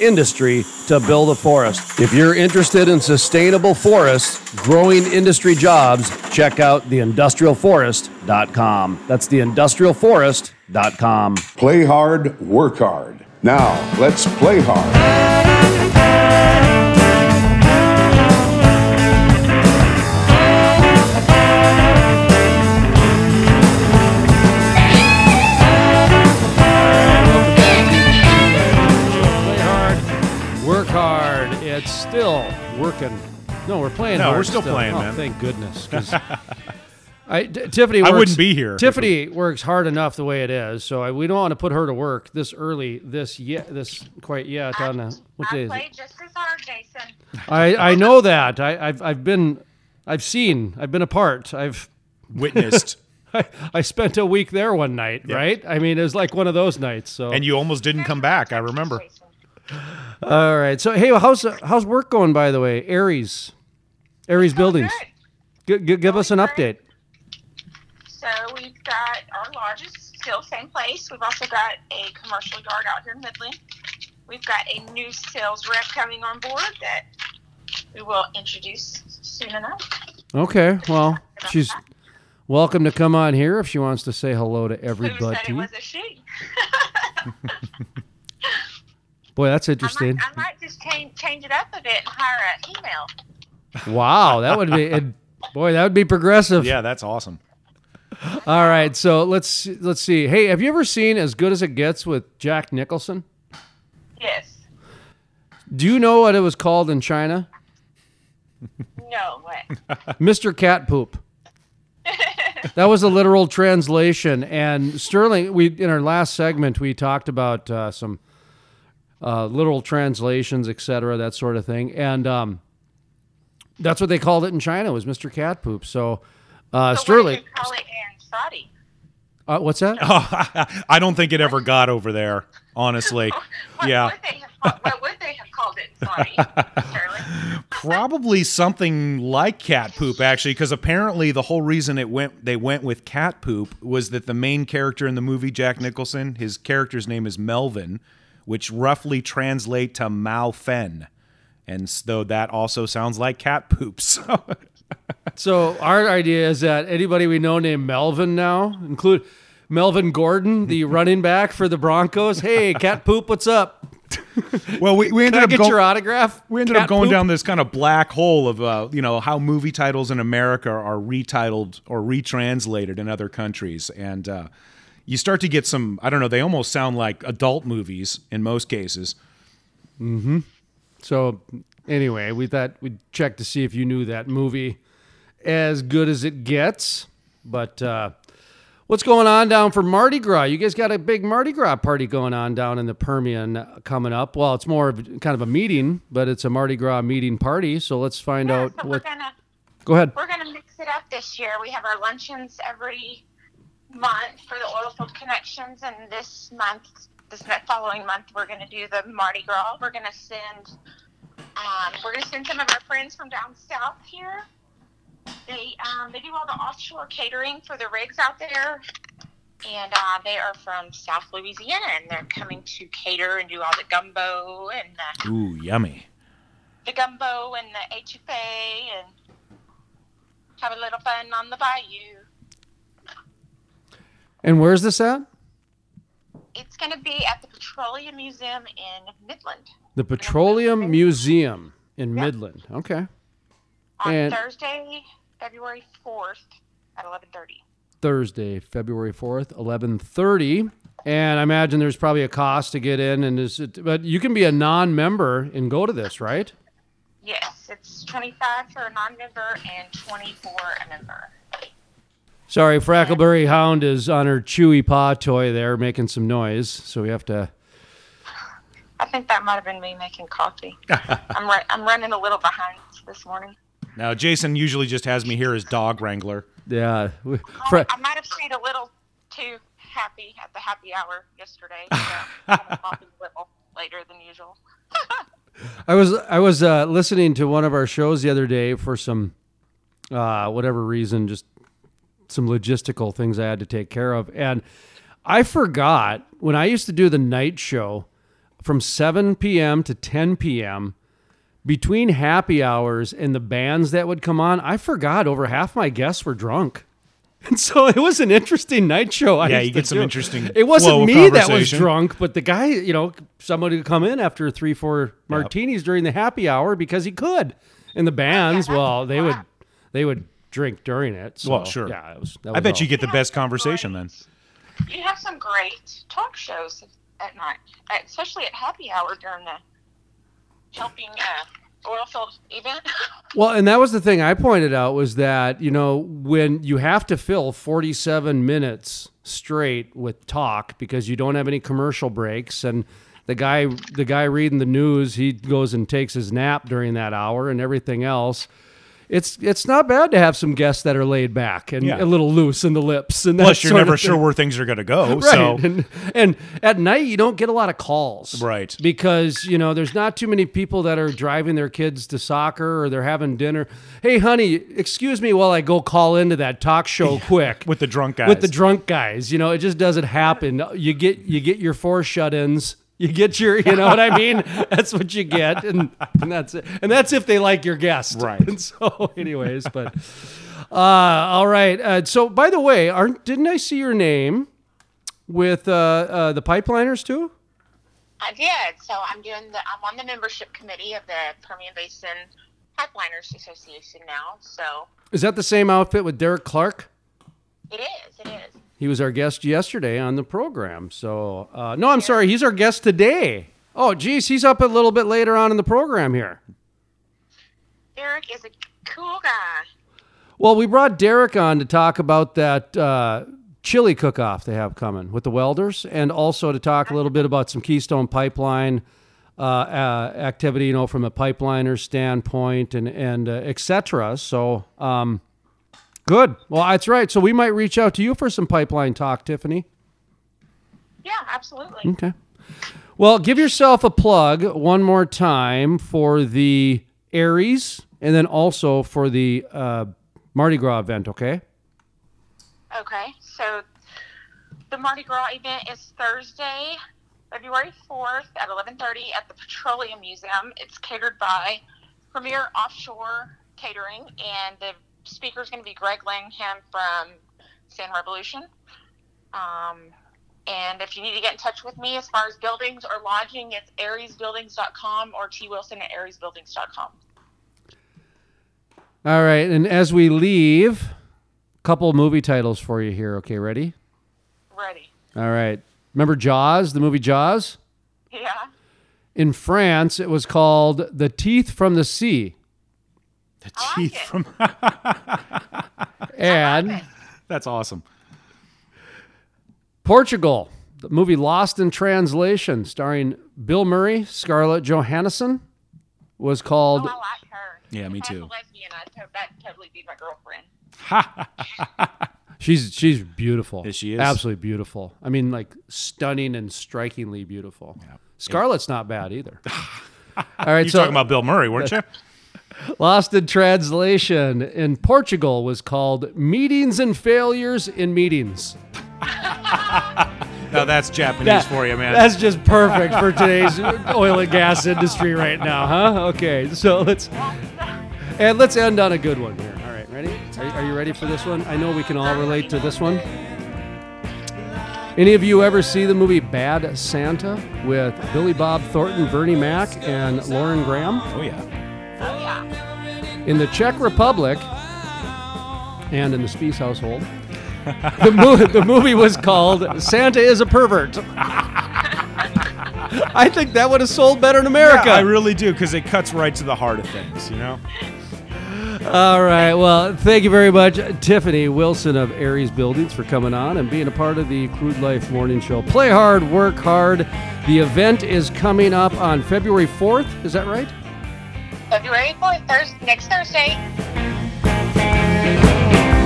industry to build a forest. If you're interested in sustainable forests, growing industry jobs, check out theindustrialforest.com. That's theindustrialforest.com. Play hard, work hard. Now, let's play hard. Still working. No, we're playing No, we're still playing, Oh, man. Thank goodness. 'cause I, T- Tiffany I wouldn't be here. Tiffany works hard enough the way it is, so I, we don't want to put her to work this early, this yet, this quite yet on a, what day I is it? played just as hard, Jason. I, I know that. I, I've, I've been, I've seen, I've been a part. I've, Witnessed. I, I spent a week there one night, right? I mean, it was like one of those nights. So, and you almost didn't come back, I remember. All right. So, hey, how's how's work going? By the way, Aries, Aries Buildings. G- g- give us an update. So we've got our lodges still same place. We've also got a commercial yard out here in Midland. We've got a new sales rep coming on board that we will introduce soon enough. Okay. Well, she's welcome to come on here if she wants to say hello to everybody. Who said it was a she? Boy, that's I interesting. might, I might just change, change it up a bit and hire an email. Wow, that would be. It, boy, that would be progressive. Yeah, that's awesome. All right, so let's let's see. Hey, have you ever seen As Good as It Gets with Jack Nicholson? Yes. Do you know what it was called in China? No. What? Mr. Cat Poop. that was a literal translation. And Sterling, we in our last segment we talked about uh, some uh, literal translations, etc., that sort of thing, and um, that's what they called it in China was Mr. Cat Poop. So, uh, So Sterling, What did you call it in Saudi? uh, what's that? I don't think it ever got over there, honestly. What Yeah. Would they have, called- what would they have called it in Saudi, Shirley? Probably something like cat poop, actually, because apparently the whole reason it went they went with cat poop was that the main character in the movie, Jack Nicholson, his character's name is Melvin, which roughly translate to Mao Fen, and so that also sounds like cat poop. So So our idea is that anybody we know named Melvin now, include Melvin Gordon, the running back for the Broncos. Hey, Cat Poop, what's up? well, we, we ended Can I up get go- your autograph? We ended Cat up going Poop? down this kind of black hole of, uh, you know, how movie titles in America are retitled or retranslated in other countries, and uh, you start to get some. I don't know. They almost sound like adult movies in most cases. mm-hmm So anyway, we thought we'd check to see if you knew that movie as good as it gets. But uh, what's going on down for Mardi Gras? You guys got a big Mardi Gras party going on down in the Permian uh, coming up. Well, it's more of kind of a meeting, but it's a Mardi Gras meeting party. So let's find Yeah, out so what. we're gonna Go ahead. we're gonna mix it up this year. We have our luncheons every month for the Oilfield Connections, and this month, this following month, we're gonna do the Mardi Gras. We're gonna send um, we're gonna send some of our friends from down south here. They um, they do all the offshore catering for the rigs out there. And uh, they are from South Louisiana, and they're coming to cater and do all the gumbo and the Ooh, yummy. the gumbo and the etouffee and have a little fun on the bayou. And where's this at? It's going to be at the Petroleum Museum in Midland The Petroleum Museum in Midland. Okay. on And- Thursday, February 4th at 11:30. Thursday, February 4th, 11:30. And I imagine there's probably a cost to get in and is it, but you can be a non-member and go to this, right? Yes, it's 25 for a non-member and 20 for a member. Sorry, Frackleberry Hound is on her chewy paw toy there making some noise, so we have to I think that might have been me making coffee. I'm ru- I'm running a little behind this morning. Now, Jason usually just has me here as dog wrangler. yeah. Oh, Fra- I might have stayed a little too happy at the happy hour yesterday. So I'm a little later than usual. I was I was uh, listening to one of our shows the other day for some uh, whatever reason, just some logistical things I had to take care of, and I forgot when I used to do the night show from 7 p.m. to 10 p.m. between happy hours and the bands that would come on. I forgot over half my guests were drunk. And so it was an interesting night show. I Yeah, you get some do. interesting It wasn't me that was drunk, but the guy, you know, somebody would come in after three, four martinis during the happy hour because he could. And the bands, well, they would they would drink during it. So, Well, sure. Yeah, it was, that I bet all. you get the best conversation great. then. You have some great talk shows at night, especially at happy hour during the helping uh, oil field event. Well, and that was the thing I pointed out was that, you know, when you have to fill 47 minutes straight with talk because you don't have any commercial breaks and the guy the guy reading the news, he goes and takes his nap during that hour and everything else. It's it's not bad to have some guests that are laid back and Yeah. a little loose in the lips and Plus, you're never sure where things are going to go. Right. So, And, and at night, you don't get a lot of calls. Right. Because, you know, there's not too many people that are driving their kids to soccer or they're having dinner. Hey, honey, excuse me while I go call into that talk show quick. with the drunk guys. With the drunk guys. You know, it just doesn't happen. You get you get your four shut ins. You get your, you know what I mean? That's what you get, and, and that's it. And that's if they like your guest, Right. And so, anyways, but uh, all right. Uh, so, by the way, aren't didn't I see your name with uh, uh, the pipeliners too? I did. So I'm doing the. I'm on the membership committee of the Permian Basin Pipeliners Association now. So Is that the same outfit with Derek Clark? it is. It is. He was our guest yesterday on the program. So, uh, no, I'm sorry, he's our guest today. Oh, geez, he's up a little bit later on in the program here. Eric is a cool guy. Well, we brought Derek on to talk about that uh, chili cook-off they have coming with the welders, and also to talk a little bit about some Keystone Pipeline uh, uh, activity, you know, from a pipeliner standpoint, and and uh, et cetera. So, um, good. Well, that's right. So we might reach out to you for some pipeline talk, Tiffany. Yeah, absolutely. Okay. Well, give yourself a plug one more time for the Aries, and then also for the uh, Mardi Gras event. Okay. Okay, so the Mardi Gras event is Thursday, February 4th at 11:30 at the Petroleum Museum. It's catered by Premier Offshore Catering, and the speaker is going to be Greg Langham from Sand Revolution. Um, and if you need to get in touch with me as far as buildings or lodging, it's ariesbuildings.com or twilson at ariesbuildings.com. All right, and as we leave, a couple movie titles for you here. Okay, ready? Ready. All right. Remember Jaws, the movie Jaws? Yeah. In France, it was called The Teeth from the Sea. The I teeth it. from And That's awesome. Portugal, the movie Lost in Translation, starring Bill Murray, Scarlett Johansson, was Oh, called. I like her. Yeah, me If too. lesbian, I'd to- that'd totally be my girlfriend. She's she's beautiful. Yes, she is. absolutely beautiful. I mean, like stunning and strikingly beautiful. Scarlett's not bad either. All right, You're so talking about Bill Murray, weren't you? Lost in Translation in Portugal was called Meetings and Failures in Meetings. No, that's Japanese That- for you, man. That's just perfect for today's oil and gas industry right now, huh? Okay, so let's and let's end on a good one here. All right, ready? Are, are you ready for this one? I know we can all relate to this one. Any of you ever see the movie Bad Santa with Billy Bob Thornton, Bernie Mac, and Lauren Graham? oh yeah. Oh, yeah. In the Czech Republic and in the Spiess household, the, mo- the movie was called Santa is a Pervert. I think that would have sold better in America. I really do because it cuts right to the heart of things, you know. All right. Well, thank you very much, Tiffany Wilson of Aries Buildings, for coming on and being a part of the Crude Life Morning Show. Play hard, work hard. The event is coming up on February 4th. Is that right? February 4th, Thursday, next Thursday.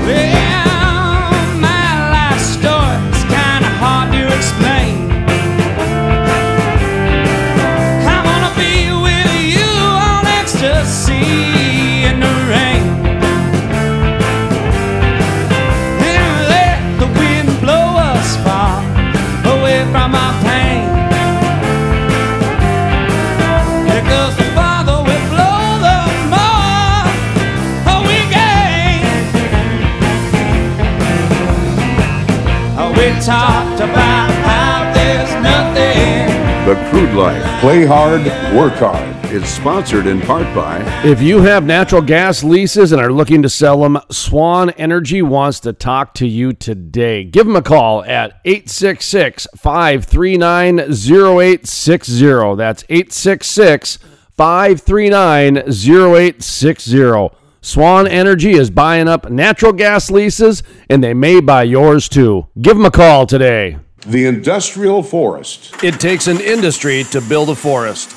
Well, my life story's kinda hard to explain. Talked about how there's nothing. The Crude Life. Play hard, work hard. Is sponsored in part by If you have natural gas leases and are looking to sell them, Swan Energy wants to talk to you today. Give them a call at 866 539 0860. That's 866 539 0860. Swan Energy is buying up natural gas leases and they may buy yours too. Give them a call today. the Industrial Forest. It takes an industry to build a forest.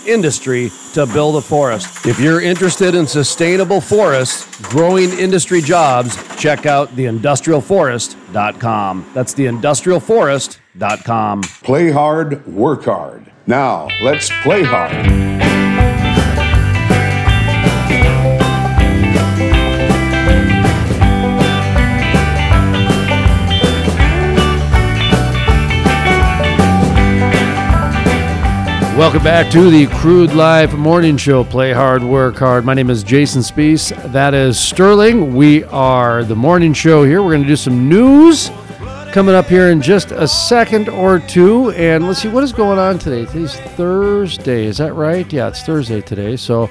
industry to build a forest. If you're interested in sustainable forests, growing industry jobs, check out theindustrialforest.com. That's theindustrialforest.com. Play hard, work hard. Now, let's play hard. Welcome back to the Crude Life Morning Show. Play hard, work hard. My name is Jason Spiess. That is Sterling. We are the morning show here. We're going to do some news coming up here in just a second or two. And let's see what is going on today. Today's Thursday. Is that right? Yeah, it's Thursday today. So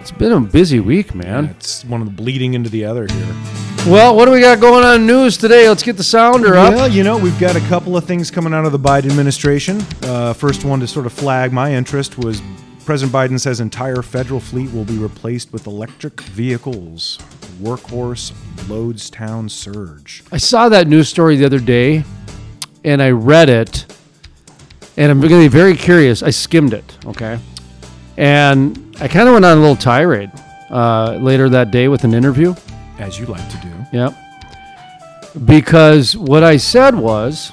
it's been a busy week, man. It's one of the bleeding into the other here. Well, what do we got going on in news today? Let's get the sounder up. Well, you know, we've got a couple of things coming out of the Biden administration. Uh, first one to sort of flag my interest was President Biden says entire federal fleet will be replaced with electric vehicles. Workhorse Lordstown surge. I saw that news story the other day and I read it and I'm going to be very curious. I skimmed it, okay? And I kind of went on a little tirade uh, later that day with an interview. As you like to do. Yep. Because what I said was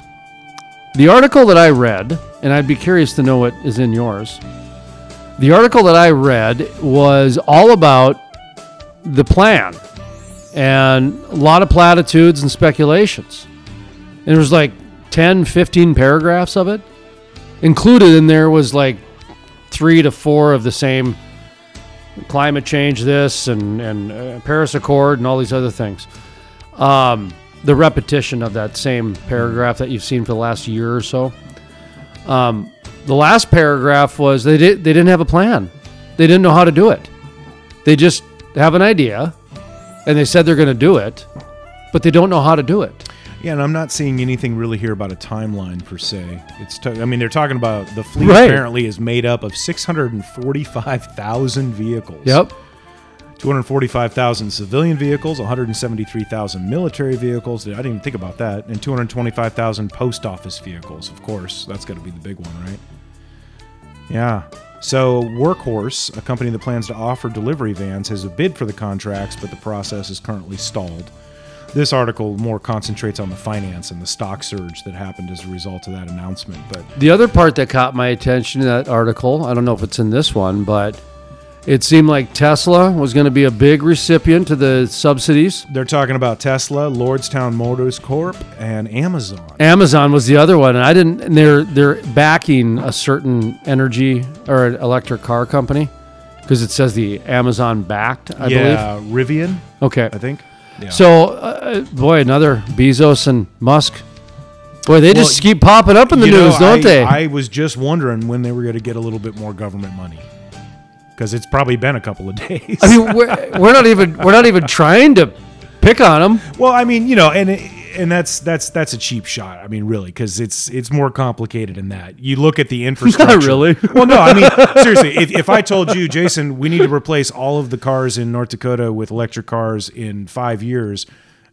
the article that I read, and I'd be curious to know what is in yours. The article that I read was all about the plan and a lot of platitudes and speculations. And there was like 10, 15 paragraphs of it. Included in there was like three to four of the same climate change, this and and uh, Paris Accord, and all these other things. Um, the repetition of that same paragraph that you've seen for the last year or so. Um, the last paragraph was they did they didn't have a plan. They didn't know how to do it. They just have an idea, and they said they're going to do it, but they don't know how to do it. Yeah, and I'm not seeing anything really here about a timeline per se. It's t- I mean they're talking about the fleet Right. apparently is made up of 645,000 vehicles. Yep. 245,000 civilian vehicles, 173,000 military vehicles. I didn't even think about that, and 225,000 post office vehicles. Of course, that's got to be the big one, right? Yeah. So Workhorse, a company that plans to offer delivery vans, has a bid for the contracts, but the process is currently stalled. This article more concentrates on the finance and the stock surge that happened as a result of that announcement. But The other part that caught my attention in that article, I don't know if it's in this one, but it seemed like Tesla was going to be a big recipient to the subsidies. they're talking about Tesla, Lordstown Motors Corp, and Amazon. Amazon was the other one, and I didn't. And they're they're backing a certain energy or electric car company because it says the Amazon backed. I yeah, Rivian. Okay. I think. Yeah. So, uh, boy, another Bezos and Musk. Boy, they just keep popping up in the You know, news, don't I, they? I was just wondering when they were going to get a little bit more government money, because it's probably been a couple of days. I mean, we're, we're not even we're not even trying to pick on them. well, I mean, you know, and and that's that's that's a cheap shot. I mean, really, because it's it's more complicated than that. You look at the infrastructure. really. well, no, I mean, seriously, if, if I told you, Jason, we need to replace all of the cars in North Dakota with electric cars in five years,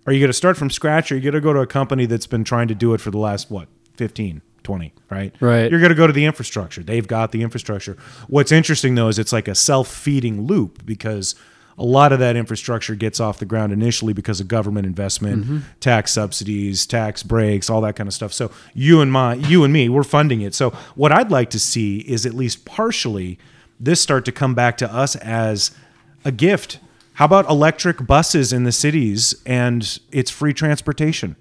are you going to start from scratch or are you going to go to a company that's been trying to do it for the last, what, 15, 20, right? Right. You're going to go to the infrastructure. They've got the infrastructure. What's interesting, though, is it's like a self feeding loop because a lot of that infrastructure gets off the ground initially because of government investment, mm-hmm. tax subsidies, tax breaks, all that kind of stuff. So you and my, you and me, we're funding it. So what I'd like to see is at least partially this start to come back to us as a gift. How about electric buses in the cities and it's free transportation?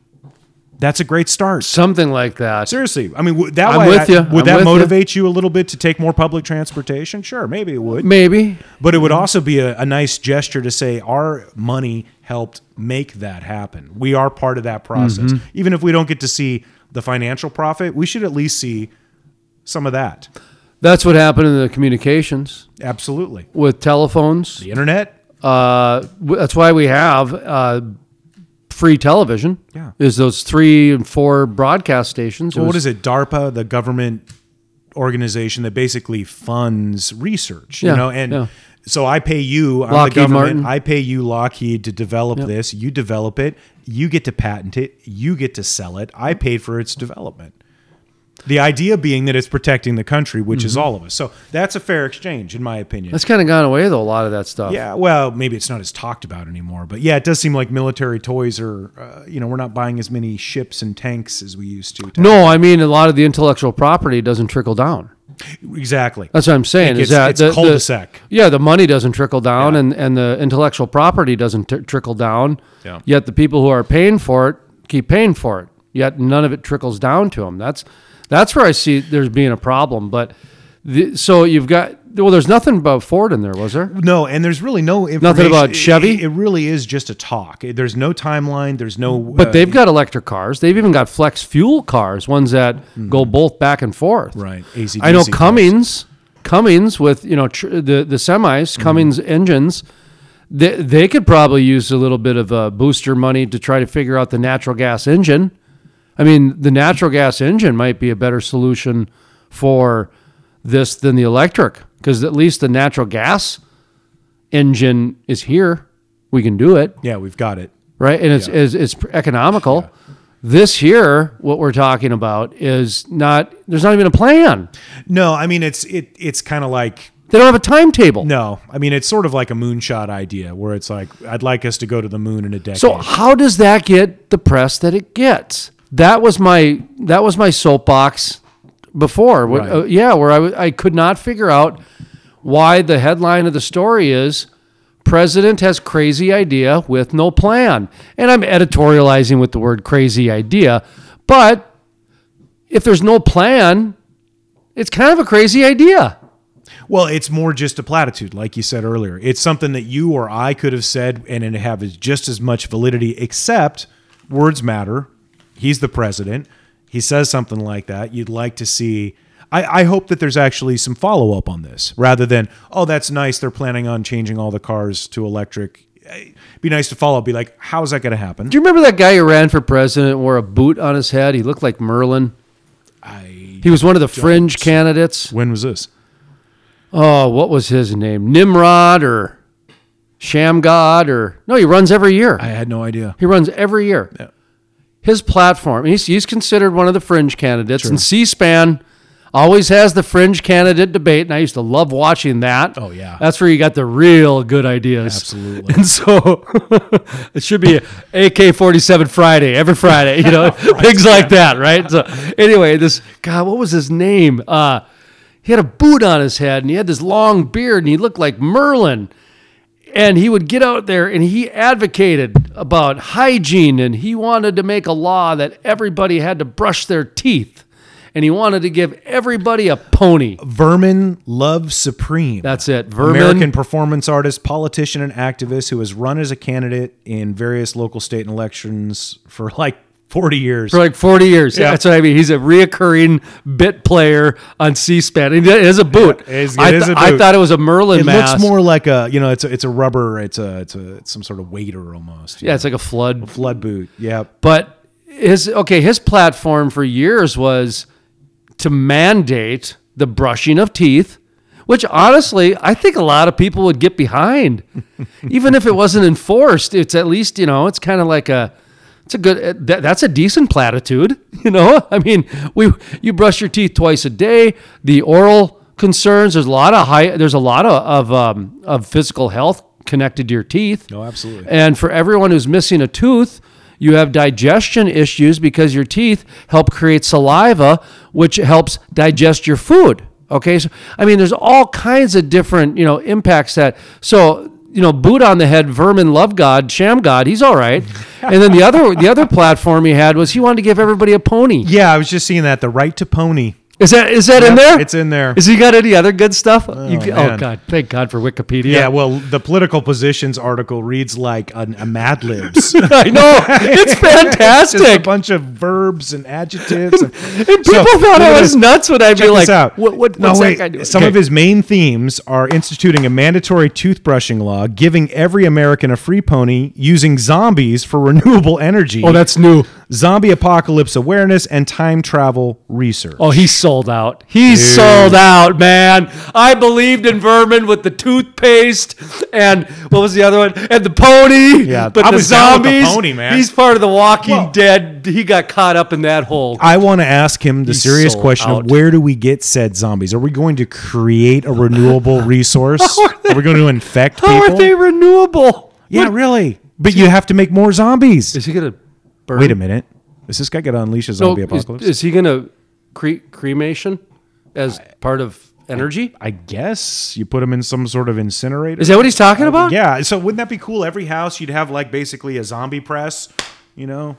That's a great start. Something like that. Seriously, I mean, would that I'm way, with ya. would I'm that motivate you a little bit to take more public transportation? Sure, maybe it would. Maybe. But it would also be a, a nice gesture to say our money helped make that happen. We are part of that process. Mm-hmm. Even if we don't get to see the financial profit, we should at least see some of that. That's what happened in the communications Absolutely. with telephones. The internet, Uh, that's why we have uh, free television. Yeah. Is those three and four broadcast stations. well, what is it? DARPA, the government organization that basically funds research. Yeah, You know, and yeah. so I pay you, I'm Lockheed the government. Martin. I pay you, Lockheed, to develop this. You develop it. You get to patent it. You get to sell it. I paid for its development. The idea being that it's protecting the country, which is all of us. So that's a fair exchange, in my opinion. Mm-hmm. That's kind of gone away though. A lot of that stuff. Yeah, well, maybe it's not as talked about anymore, but yeah, it does seem like military toys are, uh, you know, we're not buying as many ships and tanks as we used to. No, I mean a lot of the intellectual property doesn't trickle down. exactly. That's what I'm saying. It's, is that it's the- the- cul-de-sac. yeah, the money doesn't trickle down, Yeah. and, and the intellectual property doesn't t- trickle down. Yeah. Yet the people who are paying for it keep paying for it. Yet none of it trickles down to them. That's that's where I see there's being a problem. But the, so you've got well, there's nothing about Ford in there, was there? No, and there's really no information. about Chevy? It, it really is just a talk. There's no timeline. There's no. But uh, they've got electric cars. They've even got flex fuel cars, ones that go both back and forth. Mm-hmm. right. AC/DC I know cars. Cummins, Cummins with you know tr- the the semis, Mm-hmm. Cummins engines. They, they could probably use a little bit of uh, booster money to try to figure out the natural gas engine. I mean, the natural gas engine might be a better solution for this than the electric because at least the natural gas engine is here. We can do it Yeah, we've got it. right? And it's it's, it's economical. This here, what we're talking about is not. There's not even a plan. No, I mean it's it. It's kind of like They don't have a timetable. no. I mean it's sort of like a moonshot idea where it's like I'd like us to go to the moon in a decade. So how does that get the press that it gets? That was my that was my soapbox before. Right. uh, yeah, where I w- I could not figure out why the headline of the story is president has crazy idea with no plan. And I'm editorializing with the word crazy idea, but if there's no plan, it's kind of a crazy idea. Well, it's more just a platitude, like you said earlier. It's something that you or I could have said and it have just as much validity, except words matter. He's the president. He says something like that. You'd like to see. I, I hope that there's actually some follow up on this rather than, oh, that's nice. They're planning on changing all the cars to electric. Be nice to follow up. Be like, how's that going to happen? Do you remember that guy who ran for president and wore a boot on his head? He looked like Merlin. I, He was one of the fringe candidates. when was this? Oh, what was his name? Nimrod or Shamgod or no? He runs every year. I had no idea. He runs every year. Yeah. His platform. He's he's considered one of the fringe candidates, and C-SPAN always has the fringe candidate debate, and I used to love watching that. Oh, yeah. that's where you got the real good ideas. Absolutely. And so it should be AK forty seven Friday every Friday, you know, things like that, right? So anyway, this God, what was his name? Uh, he had a boot on his head and he had this long beard and he looked like Merlin. And he would get out there and he advocated about hygiene and he wanted to make a law that everybody had to brush their teeth. And he wanted to give everybody a pony. Vermin Love Supreme. That's it. Vermin. American performance artist, politician, and activist who has run as a candidate in various local state and elections for like 40 years. for like 40 years. Yeah. That's what I mean. He's a reoccurring bit player on C-SPAN. It is a boot. Yeah, it is- it I, is th- a I boot. thought it was a Merlin it mask. looks more like a, you know, it's a, it's a rubber, it's a, it's a, it's some sort of waiter almost. yeah, it's like a flood. flood boot. Yeah. But his okay, his platform for years was to mandate the brushing of teeth, which honestly, I think a lot of people would get behind. Even if it wasn't enforced, it's at least, you know, it's kind of like a it's a good that, that's a decent platitude, you know? I mean, we you brush your teeth twice a day, the oral concerns, there's a lot of high there's a lot of of, um, of physical health connected to your teeth. No, absolutely. And for everyone who's missing a tooth, you have digestion issues because your teeth help create saliva, which helps digest your food. Okay, so I mean, there's all kinds of different you know impacts that. So you know, boot on the head, vermin, love God, sham God, he's all right. and then the other the other platform he had was he wanted to give everybody a pony. Yeah. I was just seeing that. The right to pony. Is that is that Yep, in there? it's in there. Is he got any other good stuff? Oh, you, oh. God, thank God for Wikipedia. Yeah. Well, the political positions article reads like a, a Mad Libs. I know it's fantastic. Just a bunch of verbs and adjectives. And, And people thought I was nuts when I'd be like, out. "What? What? no, what's wait. that guy doing?" Some Okay. of his main themes are instituting a mandatory toothbrushing law, giving every American a free pony, using zombies for renewable energy. Oh, that's new. Zombie apocalypse awareness and time travel research. Oh, he's sold out. He's sold out, man. I believed in Vermin with the toothpaste and what was the other one? And the pony. Yeah, but I the with the zombies. pony, man. He's part of the Walking Well- Dead. He got caught up in that whole. I want to ask him the He's serious question out. of where do we get said zombies? Are we going to create a renewable resource? are they- are we going to infect How people? are they renewable? yeah, What- really. But you have to make more zombies. Is he gonna burn? Wait a minute. Is this guy going to unleash a zombie is, apocalypse? is he gonna cre- cremation as part of energy? I guess you put him in some sort of incinerator. Is that what he's talking about? Yeah. So wouldn't that be cool? Every house you'd have like basically a zombie press, you know?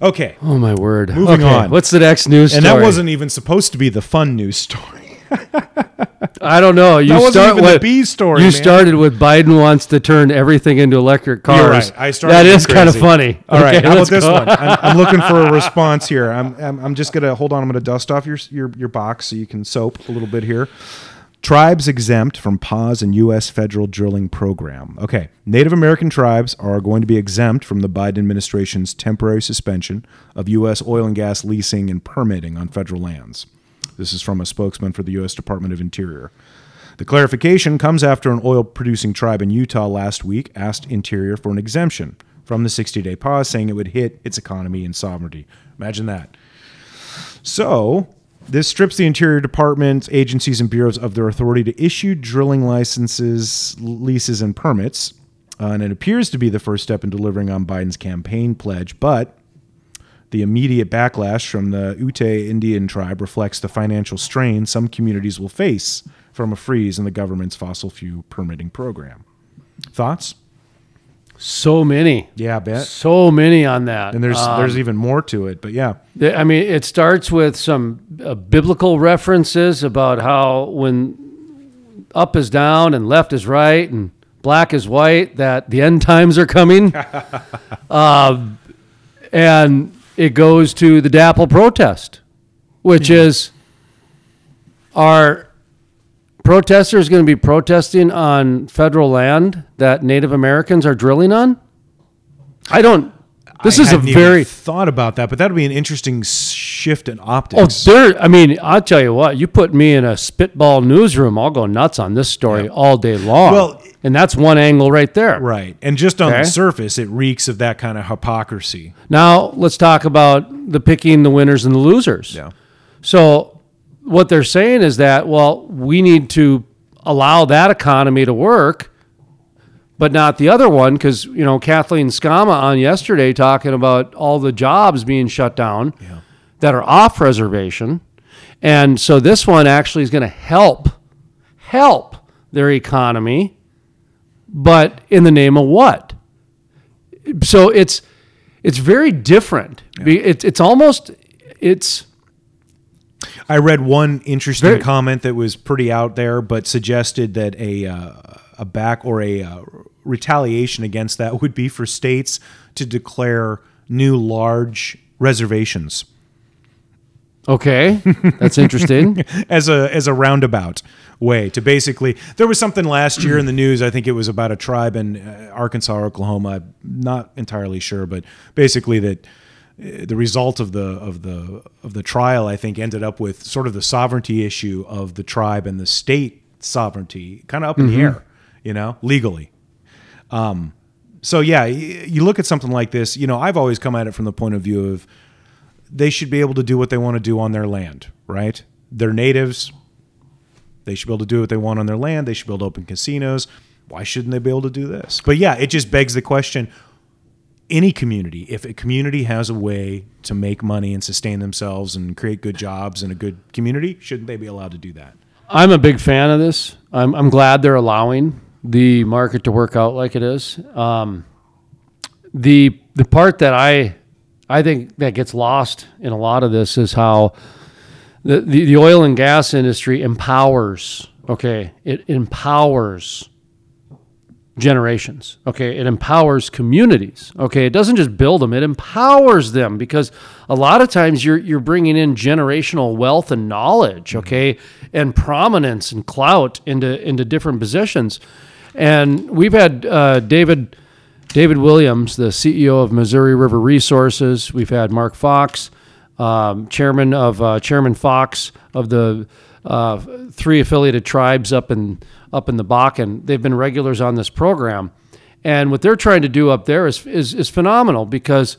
Okay. Oh my word. Moving Okay, on. What's the next news And story? that wasn't even supposed to be the fun news story. I don't know. You That wasn't start even the with bee story, You man. started with Biden wants to turn everything into electric cars. You're right. I started That is is kind of funny. All right, Okay, how about this go. one? I'm, I'm looking for a response here. I'm, I'm, I'm just gonna hold on. I'm gonna dust off your, your your box so you can soap a little bit here. Tribes exempt from pause in U.S. federal drilling program. Okay, Native American tribes are going to be exempt from the Biden administration's temporary suspension of U.S. oil and gas leasing and permitting on federal lands. This is from a spokesman for the U.S. Department of Interior. The clarification comes after an oil producing tribe in Utah last week asked Interior for an exemption from the 60 day pause, saying it would hit its economy and sovereignty. Imagine that. So, this strips the Interior Department, agencies, and bureaus of their authority to issue drilling licenses, leases, and permits. Uh, and it appears to be the first step in delivering on Biden's campaign pledge, but the immediate backlash from the Ute Indian tribe reflects the financial strain some communities will face from a freeze in the government's fossil fuel permitting program. Thoughts? So many. Yeah, I bet. So many on that. And there's Um, there's even more to it, but yeah. I mean, it starts with some uh, biblical references about how when up is down and left is right and black is white, that the end times are coming. um, and it goes to the DAPL protest, which hmm. is our protesters going to be protesting on federal land that Native Americans are drilling on? I don't. This I is a very thought about that, but that would be an interesting shift in optics. Oh, there. I mean, I'll tell you what. You put me in a spitball newsroom, I'll go nuts on this story all day long. Well- and that's one angle right there. right. And just on Okay. the surface, it reeks of that kind of hypocrisy. Now let's talk about the picking the winners and the losers. Yeah. So what they're saying is that well, we need to allow that economy to work, but not the other one because you know Kathleen Sgamma on yesterday talking about all the jobs being shut down that are off reservation, and so this one actually is going to help help their economy, but in the name of what? So it's it's very different. Be It's it's almost it's I read one interesting Very- comment that was pretty out there, but suggested that a uh, a back or a uh, retaliation against that would be for states to declare new large reservations okay. That's interesting. as a as a roundabout way to basically. There was something last year in the news. I think it was about a tribe in uh, Arkansas, or Oklahoma. I'm not entirely sure, but basically that uh, the result of the of the of the trial, I think, ended up with sort of the sovereignty issue of the tribe and the state sovereignty kind of up in the air, you know, legally. Um, so yeah, you look at something like this. You know, I've always come at it from the point of view of they should be able to do what they want to do on their land, right? They're natives. They should be able to do what they want on their land. They should to open casinos. Why shouldn't they be able to do this? But yeah, it just begs the question any community, if a community has a way to make money and sustain themselves and create good jobs in a good community, shouldn't they be allowed to do that? I'm a big fan of this. I'm, I'm glad they're allowing the market to work out like it is. Um, the the part that I I think that gets lost in a lot of this is how the, the, the oil and gas industry empowers. Okay, it empowers generations. Okay, it empowers communities. Okay, it doesn't just build them; it empowers them because a lot of times you're you're bringing in generational wealth and knowledge. Okay, and prominence and clout into into different positions. And we've had uh, David David Williams, the CEO of Missouri River Resources. We've had Mark Fox, um, chairman of uh, Chairman Fox of the uh, three affiliated tribes up in up in the Bakken. They've been regulars on this program, and what they're trying to do up there is is, is phenomenal because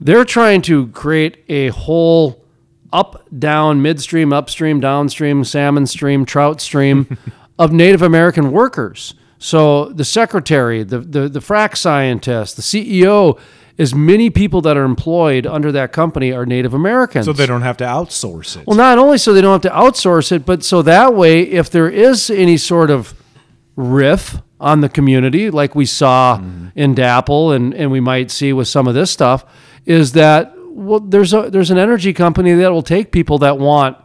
they're trying to create a whole up, down, midstream, upstream, downstream, salmon stream, trout stream of Native American workers. So the secretary, the, the the frac scientist, the CEO, as many people that are employed under that company are Native Americans. So they don't have to outsource it. Well, not only so they don't have to outsource it, but so that way, if there is any sort of riff on the community, like we saw mm-hmm. in DAPL and, and we might see with some of this stuff, is that well, there's a there's an energy company that will take people that want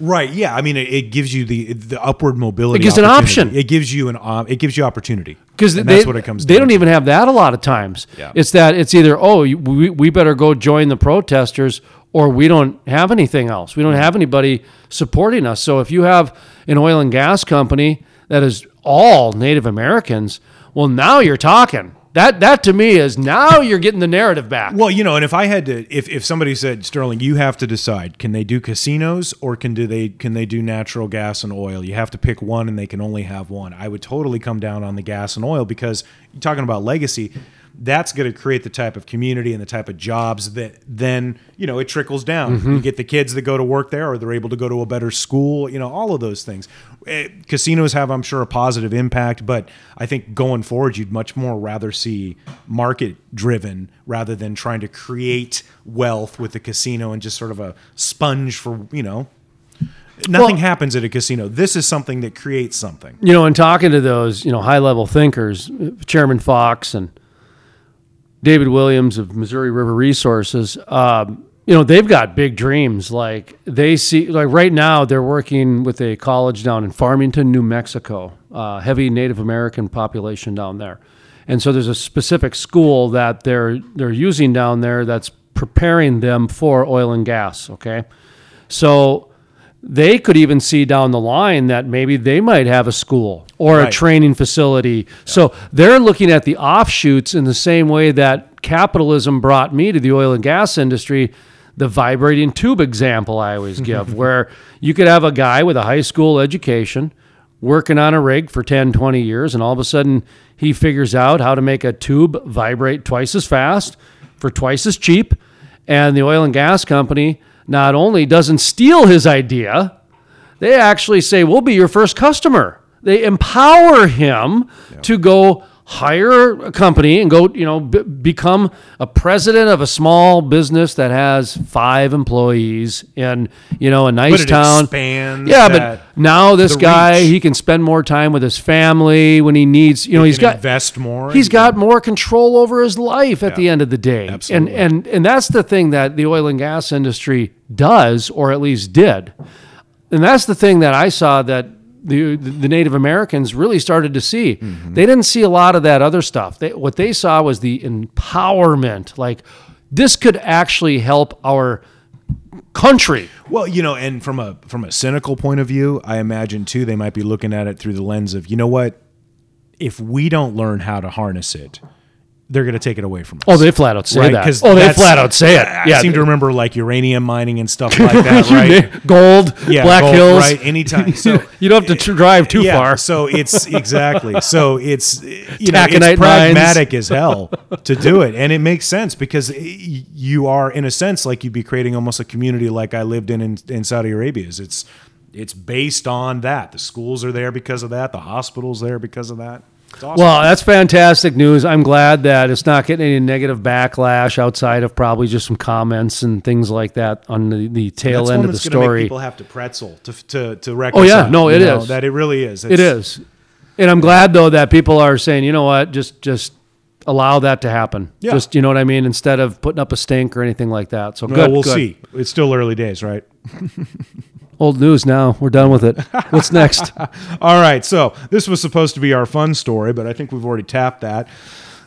Right. Yeah. I mean, it, it gives you the the upward mobility. It gives an option. It gives you an op- it gives you opportunity because that's what it comes. To. They don't to. even have that a lot of times. Yeah. It's that it's either oh we, we better go join the protesters or we don't have anything else. We don't have anybody supporting us. So if you have an oil and gas company that is all Native Americans, well now you're talking. That that to me is now you're getting the narrative back. Well, you know, and if I had to, if, if somebody said Sterling, you have to decide: can they do casinos or can do they can they do natural gas and oil? You have to pick one, and they can only have one. I would totally come down on the gas and oil because you're talking about legacy. That's going to create the type of community and the type of jobs that then you know it trickles down. You get the kids that go to work there, or they're able to go to a better school. You know, all of those things. Eh, Casinos have, I'm sure, a positive impact, but I think going forward, you'd much more rather see market driven rather than trying to create wealth with the casino and just sort of a sponge for you know. Nothing Well- happens at a casino. This is something that creates something. you know, in talking to those, you know, high level thinkers, Chairman Fox and David Williams of Missouri River Resources, um, you know, they've got big dreams. Like they see, like right now, they're working with a college down in Farmington, New Mexico, uh, heavy Native American population down there, and so there's a specific school that they're they're using down there that's preparing them for oil and gas. Okay, so they could even see down the line that maybe they might have a school or a training facility. So they're looking at the offshoots in the same way that capitalism brought me to the oil and gas industry. The vibrating tube example I always give, where you could have a guy with a high school education working on a rig for 10, 20 years, and all of a sudden he figures out how to make a tube vibrate twice as fast for twice as cheap. And the oil and gas company not only doesn't steal his idea, they actually say, We'll be your first customer. They empower him to go hire a company and go, you know, b- become a president of a small business that has five employees in, you know, a nice But it town. expands yeah, but now this guy, reach. he can spend more time with his family when he needs, you know, he's can got invest more. He's got more control over his life at the end of the day. Absolutely. And and and that's the thing that the oil and gas industry does or at least did. And that's the thing that I saw that the the Native Americans really started to see. Mm-hmm. They didn't see a lot of that other stuff. They, what they saw was the empowerment. Like this could actually help our country. Well, you know, and from a from a cynical point of view, I imagine too they might be looking at it through the lens of, you know what? If we don't learn how to harness it, they're going to take it away from us. Oh, they flat out say Right, that. Oh, they flat out say it. I yeah, seem to remember like uranium mining and stuff like that, right? Gold, Yeah, Black gold, Hills. right? Anytime. So you don't have to drive too yeah, far. So it's exactly. So it's you know Taconite it's mines. pragmatic as hell to do it, and it makes sense because you are in a sense like you'd be creating almost a community like I lived in in, in Saudi Arabia. Is it's it's based on that. The schools are there because of that. The hospitals there because of that. It's awesome. Well, that's fantastic news. I'm glad that it's not getting any negative backlash outside of probably just some comments and things like that on the, the tail that's end of the that's gonna make story. Oh, people have to pretzel to to to oh, reconcile. yeah, no, it is know, that it really is. It It's- And I'm glad though that people are saying, you know what, just just allow that to happen. Yeah. Just you know what I mean, instead of putting up a stink or anything like that. So Well, good. we'll good. see. It's still early days, right? Old news now. We're done with it. What's next? All right, so this was supposed to be our fun story, but I think we've already tapped that.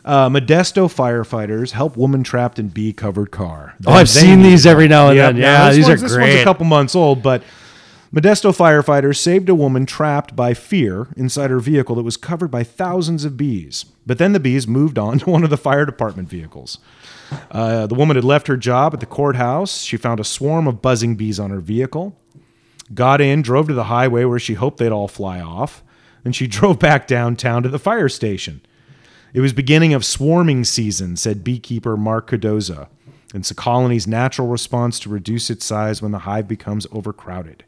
Uh, Modesto firefighters help woman trapped in bee covered car. Oh, I've seen these every now and Yep, then. Yeah, this these are one's- This one's a couple months old, but Modesto firefighters saved a woman trapped by fear inside her vehicle that was covered by thousands of bees. But then the bees moved on to one of the fire department vehicles. Uh, the woman had left her job at the courthouse. She found a swarm of buzzing bees on her vehicle got in, drove to the highway where she hoped they'd all fly off, and she drove back downtown to the fire station. It was beginning of swarming season, said beekeeper Mark Cardoza. It's a colony's natural response to reduce its size when the hive becomes overcrowded.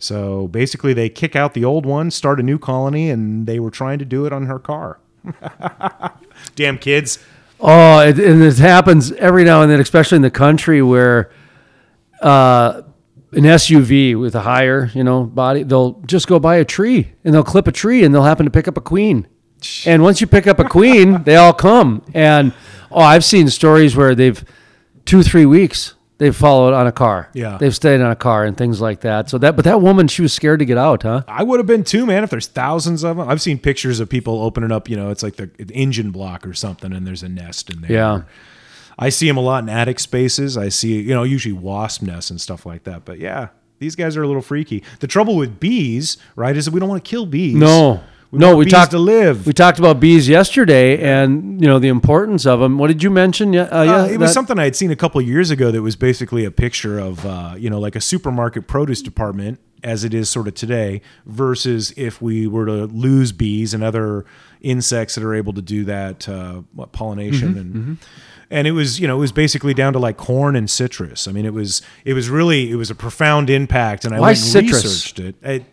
So basically, they kick out the old one, start a new colony, and they were trying to do it on her car. Damn kids. Oh, and it happens every now and then, especially in the country where uh, an SUV with a higher, you know, body, they'll just go by a tree and they'll clip a tree and they'll happen to pick up a queen. And once you pick up a queen, they all come. And oh, I've seen stories where they've two, three weeks they've followed on a car. Yeah. they've stayed on a car and things like that. So that, but that woman, she was scared to get out, huh? I would have been too, man. If there's thousands of them, I've seen pictures of people opening up. You know, it's like the engine block or something, and there's a nest in there. Yeah. I see them a lot in attic spaces. I see, you know, usually wasp nests and stuff like that. But yeah, these guys are a little freaky. The trouble with bees, right, is that we don't want to kill bees. No, We no, want we bees talked to live. We talked about bees yesterday, and you know the importance of them. What did you mention? Yeah, uh, yeah, Uh, it was that- something I had seen a couple years ago that was basically a picture of, uh, you know, like a supermarket produce department as it is sort of today versus if we were to lose bees and other insects that are able to do that uh, what, pollination Mm-hmm, and and it was you know it was basically down to like corn and citrus. I mean it was it was really it was a profound impact and I Why went and citrus? researched it. I,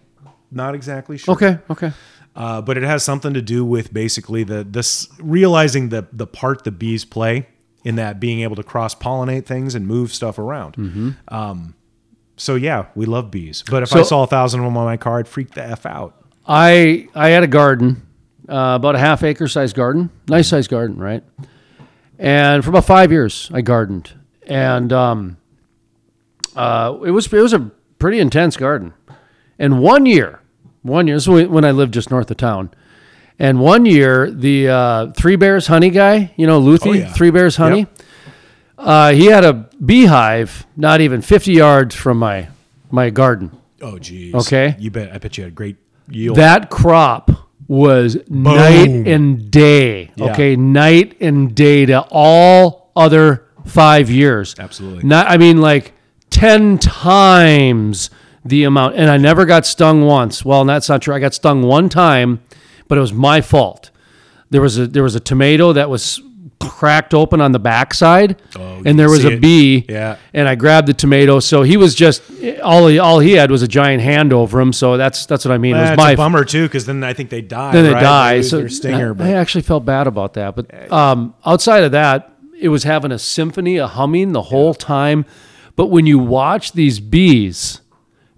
not exactly sure. Okay, okay. Uh, but it has something to do with basically the this realizing the the part the bees play in that being able to cross pollinate things and move stuff around. Um, so yeah, we love bees. But if I saw a thousand of them on my car, I'd freak the f out. I I had a garden, uh, about a half acre size garden, nice size garden, right? And for about five years, I gardened, and um, uh, it was it was a pretty intense garden. And one year, one year, this is when I lived just north of town. And one year, the uh, Three Bears Honey guy, you know, Luthi, Oh, yeah. Three Bears Honey, Yep. uh, he had a beehive not even 50 yards from my my garden. Oh geez. Okay. You bet. I bet you had a great yield. That crop was night and day. Yeah. Okay, night and day to all other five years. Absolutely. Not, I mean, like ten times the amount, and I never got stung once. Well, that's not true. I got stung one time, but it was my fault. There was a there was a tomato that was cracked open on the backside, Oh, and there was a it. bee. Yeah. And I grabbed the tomato. So he was just all he all he had was a giant hand over him. So that's that's what I mean. it was my a bummer too, because then I think they die. then they right? die. lose so stinger. I, but I actually felt bad about that. But um, outside of that, it was having a symphony, a humming the whole time. But when you watch these bees,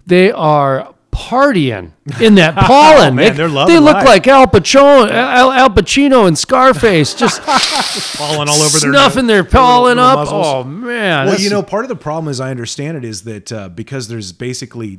they are partying in that pollen. Oh, man, they, they're loving they look life. like Al Pacino, Al, Al Pacino and Scarface, just falling all over their snuffing their pollen little up. muzzles. Oh man! Well, you know, part of the problem, as I understand it, is that uh, because there's basically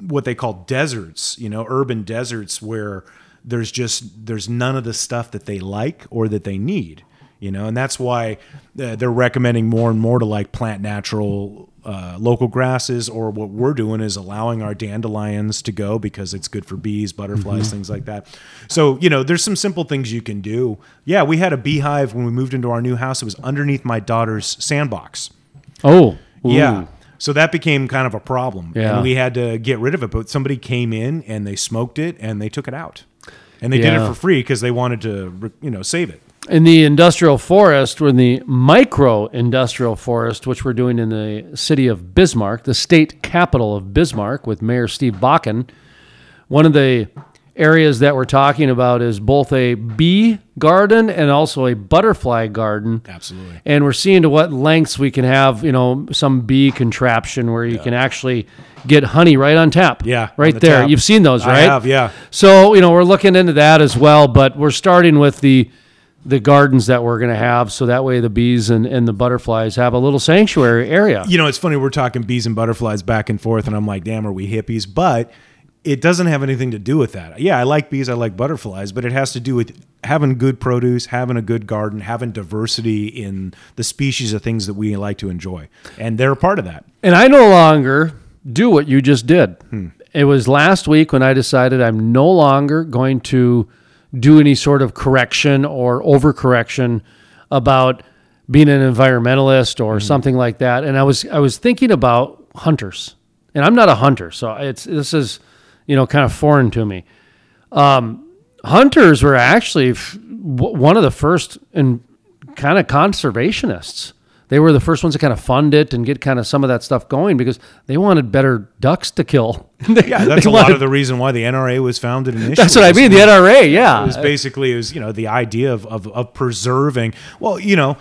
what they call deserts, you know, urban deserts where there's just there's none of the stuff that they like or that they need, you know, and that's why uh, they're recommending more and more to like plant natural uh, local grasses, or what we're doing is allowing our dandelions to go because it's good for bees, butterflies, things like that. So, you know, there's some simple things you can do. Yeah, we had a beehive when we moved into our new house. It was underneath my daughter's sandbox. oh ooh. Yeah. So that became kind of a problem. Yeah. And we had to get rid of it. But somebody came in and they smoked it and they took it out. And they did it for free because they wanted to, you know, save it. In the industrial forest, we're in the micro industrial forest, which we're doing in the city of Bismarck, the state capital of Bismarck, with Mayor Steve Bakken. One of the areas that we're talking about is both a bee garden and also a butterfly garden. Absolutely. And we're seeing to what lengths we can have, you know, some bee contraption where you can actually get honey right on tap. Yeah, Right the there. tap. You've seen those, right? I have, yeah. So, you know, we're looking into that as well, but we're starting with the the gardens that we're going to have so that way the bees and, and the butterflies have a little sanctuary area. You know, it's funny. We're talking bees and butterflies back and forth. And I'm like, damn, are we hippies? But it doesn't have anything to do with that. Yeah, I like bees. I like butterflies. But it has to do with having good produce, having a good garden, having diversity in the species of things that we like to enjoy. And they're a part of that. And I no longer do what you just did. Hmm. It was last week when I decided I'm no longer going to do any sort of correction or overcorrection about being an environmentalist or something like that. And I was I was thinking about hunters. And I'm not a hunter, so it's this is you know kind of foreign to me. Um, hunters were actually f- one of the first and kind of conservationists. They were the first ones to kind of fund it and get kind of some of that stuff going because they wanted better ducks to kill. They- Yeah, that's a lot of the reason why the NRA was founded initially. That's what I mean. The NRA, yeah. It was basically it was you know the idea of, of of preserving. Well, you know,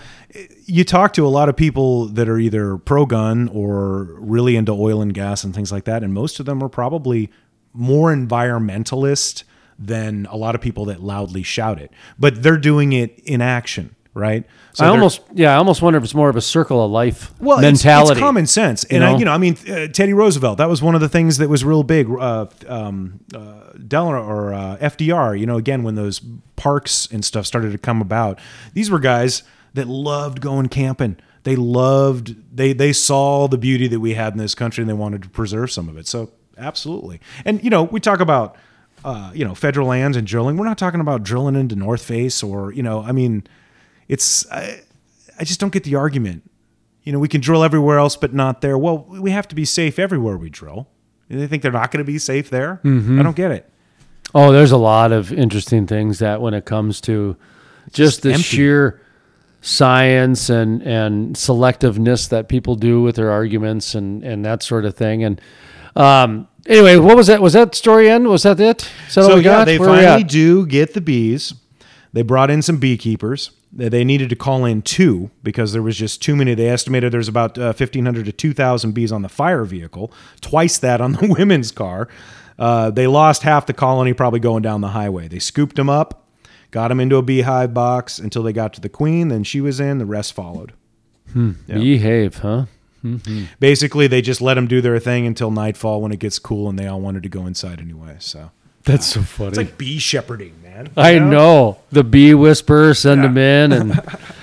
you talk to a lot of people that are either pro gun or really into oil and gas and things like that, and most of them are probably more environmentalist than a lot of people that loudly shout it. But they're doing it in action. right? So I almost, yeah, I almost wonder if it's more of a circle of life well, mentality. It's, common sense, and you I, know? you know, I mean, uh, Teddy Roosevelt. That was one of the things that was real big. Uh, um, uh, Delano or uh, FDR. You know, again when those parks and stuff started to come about, these were guys that loved going camping. They loved they they saw the beauty that we had in this country, and they wanted to preserve some of it. So absolutely, and you know, we talk about. Uh, you know, federal lands and drilling. We're not talking about drilling into North Face or, you know, I mean, it's, I, I just don't get the argument you know, we can drill everywhere else, but not there. Well, we have to be safe everywhere we drill. They think they're not going to be safe there. I don't get it. Oh, there's a lot of interesting things that when it comes to just, the empty. sheer science and and selectiveness that people do with their arguments and and that sort of thing. And um, anyway, what was that? Was that story end? Was that it? Is that all So we yeah, got? they Where finally do get the bees. They brought in some beekeepers. They- needed to call in two because there was just too many. They estimated there's about uh, 1,500 to 2,000 bees on the fire vehicle, twice that on the women's car. Uh, they lost half the colony probably going down the highway. They scooped them up, got them into a beehive box until they got to the queen. Then she was in. The rest followed. Behave, huh? basically they just let them do their thing until nightfall when it gets cool and they all wanted to go inside anyway so That's so funny. it's like bee shepherding man I You know the bee whisperer. Send them in, and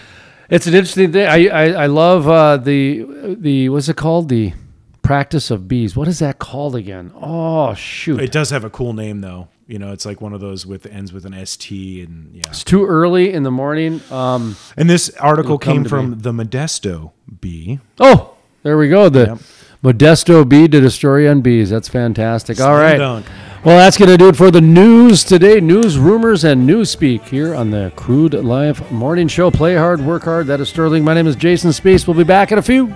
it's an interesting thing. I I, I love uh, the the what's it called the practice of bees. What is that called again? Oh shoot! it does have a cool name though you know it's like one of those with ends with an st and yeah it's too early in the morning. Um, and this article came from me. the modesto bee oh, there we go. The Yep. Modesto bee did a story on bees. That's fantastic. All Slam right. dunk. Well, that's going to do it for the news today. News, rumors, and news speak here on the Crude Life Morning Show. Play hard, work hard. That is Sterling. My name is Jason Spiess. We'll be back in a few.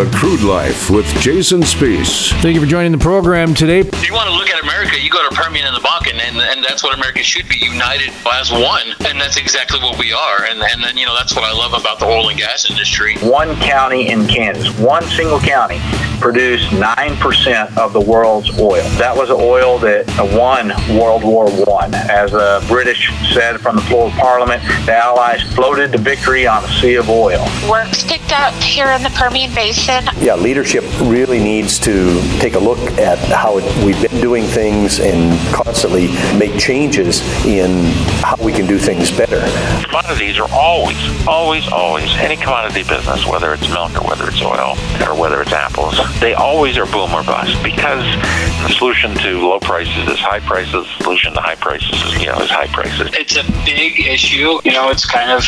The Crude Life with Jason Spiess. Thank you for joining the program today. If you want to look at America, you go to Permian and the Bakken, and, and that's what America should be united as one. And that's exactly what we are. And, and then, you know, that's what I love about the oil and gas industry. one county in Kansas, one single county, produced 9% of the world's oil. That was oil that won World War One. As the British said from the floor of Parliament, the Allies floated to victory on a sea of oil. Work's picked up here in the Permian Basin. Yeah, leadership really needs to take a look at how it, we've been doing things and constantly make changes in how we can do things better. commodities are always, always, always, any commodity business, whether it's milk or whether it's oil or whether it's apples, they always are boom or bust because the solution to low prices is high prices, the solution to high prices is, you know, is high prices. it's a big issue. You know, it's kind of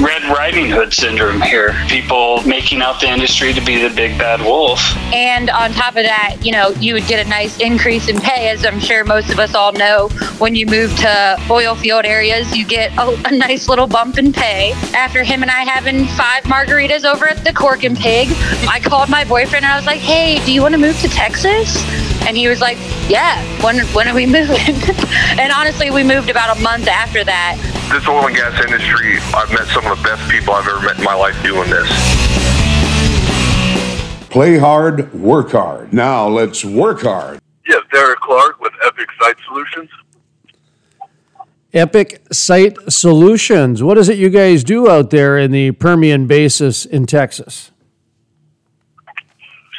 Red Riding Hood syndrome here. People making out the industry to be the big bad wolf. And on top of that, you know, you would get a nice increase in pay, as I'm sure most of us all know. When you move to oil field areas, you get a, a nice little bump in pay. After him and I having five margaritas over at the Cork and Pig, I called my boyfriend and I was like, hey, do you want to move to Texas? And he was like, yeah, when, when are we moving? and honestly, we moved about a month after that. This oil and gas industry, I've met some of the best people I've ever met in my life doing this. Play hard, work hard. Now let's work hard. Yes, Derek Clark with Epic Site Solutions. Epic Site Solutions. What is it you guys do out there in the Permian Basin in Texas?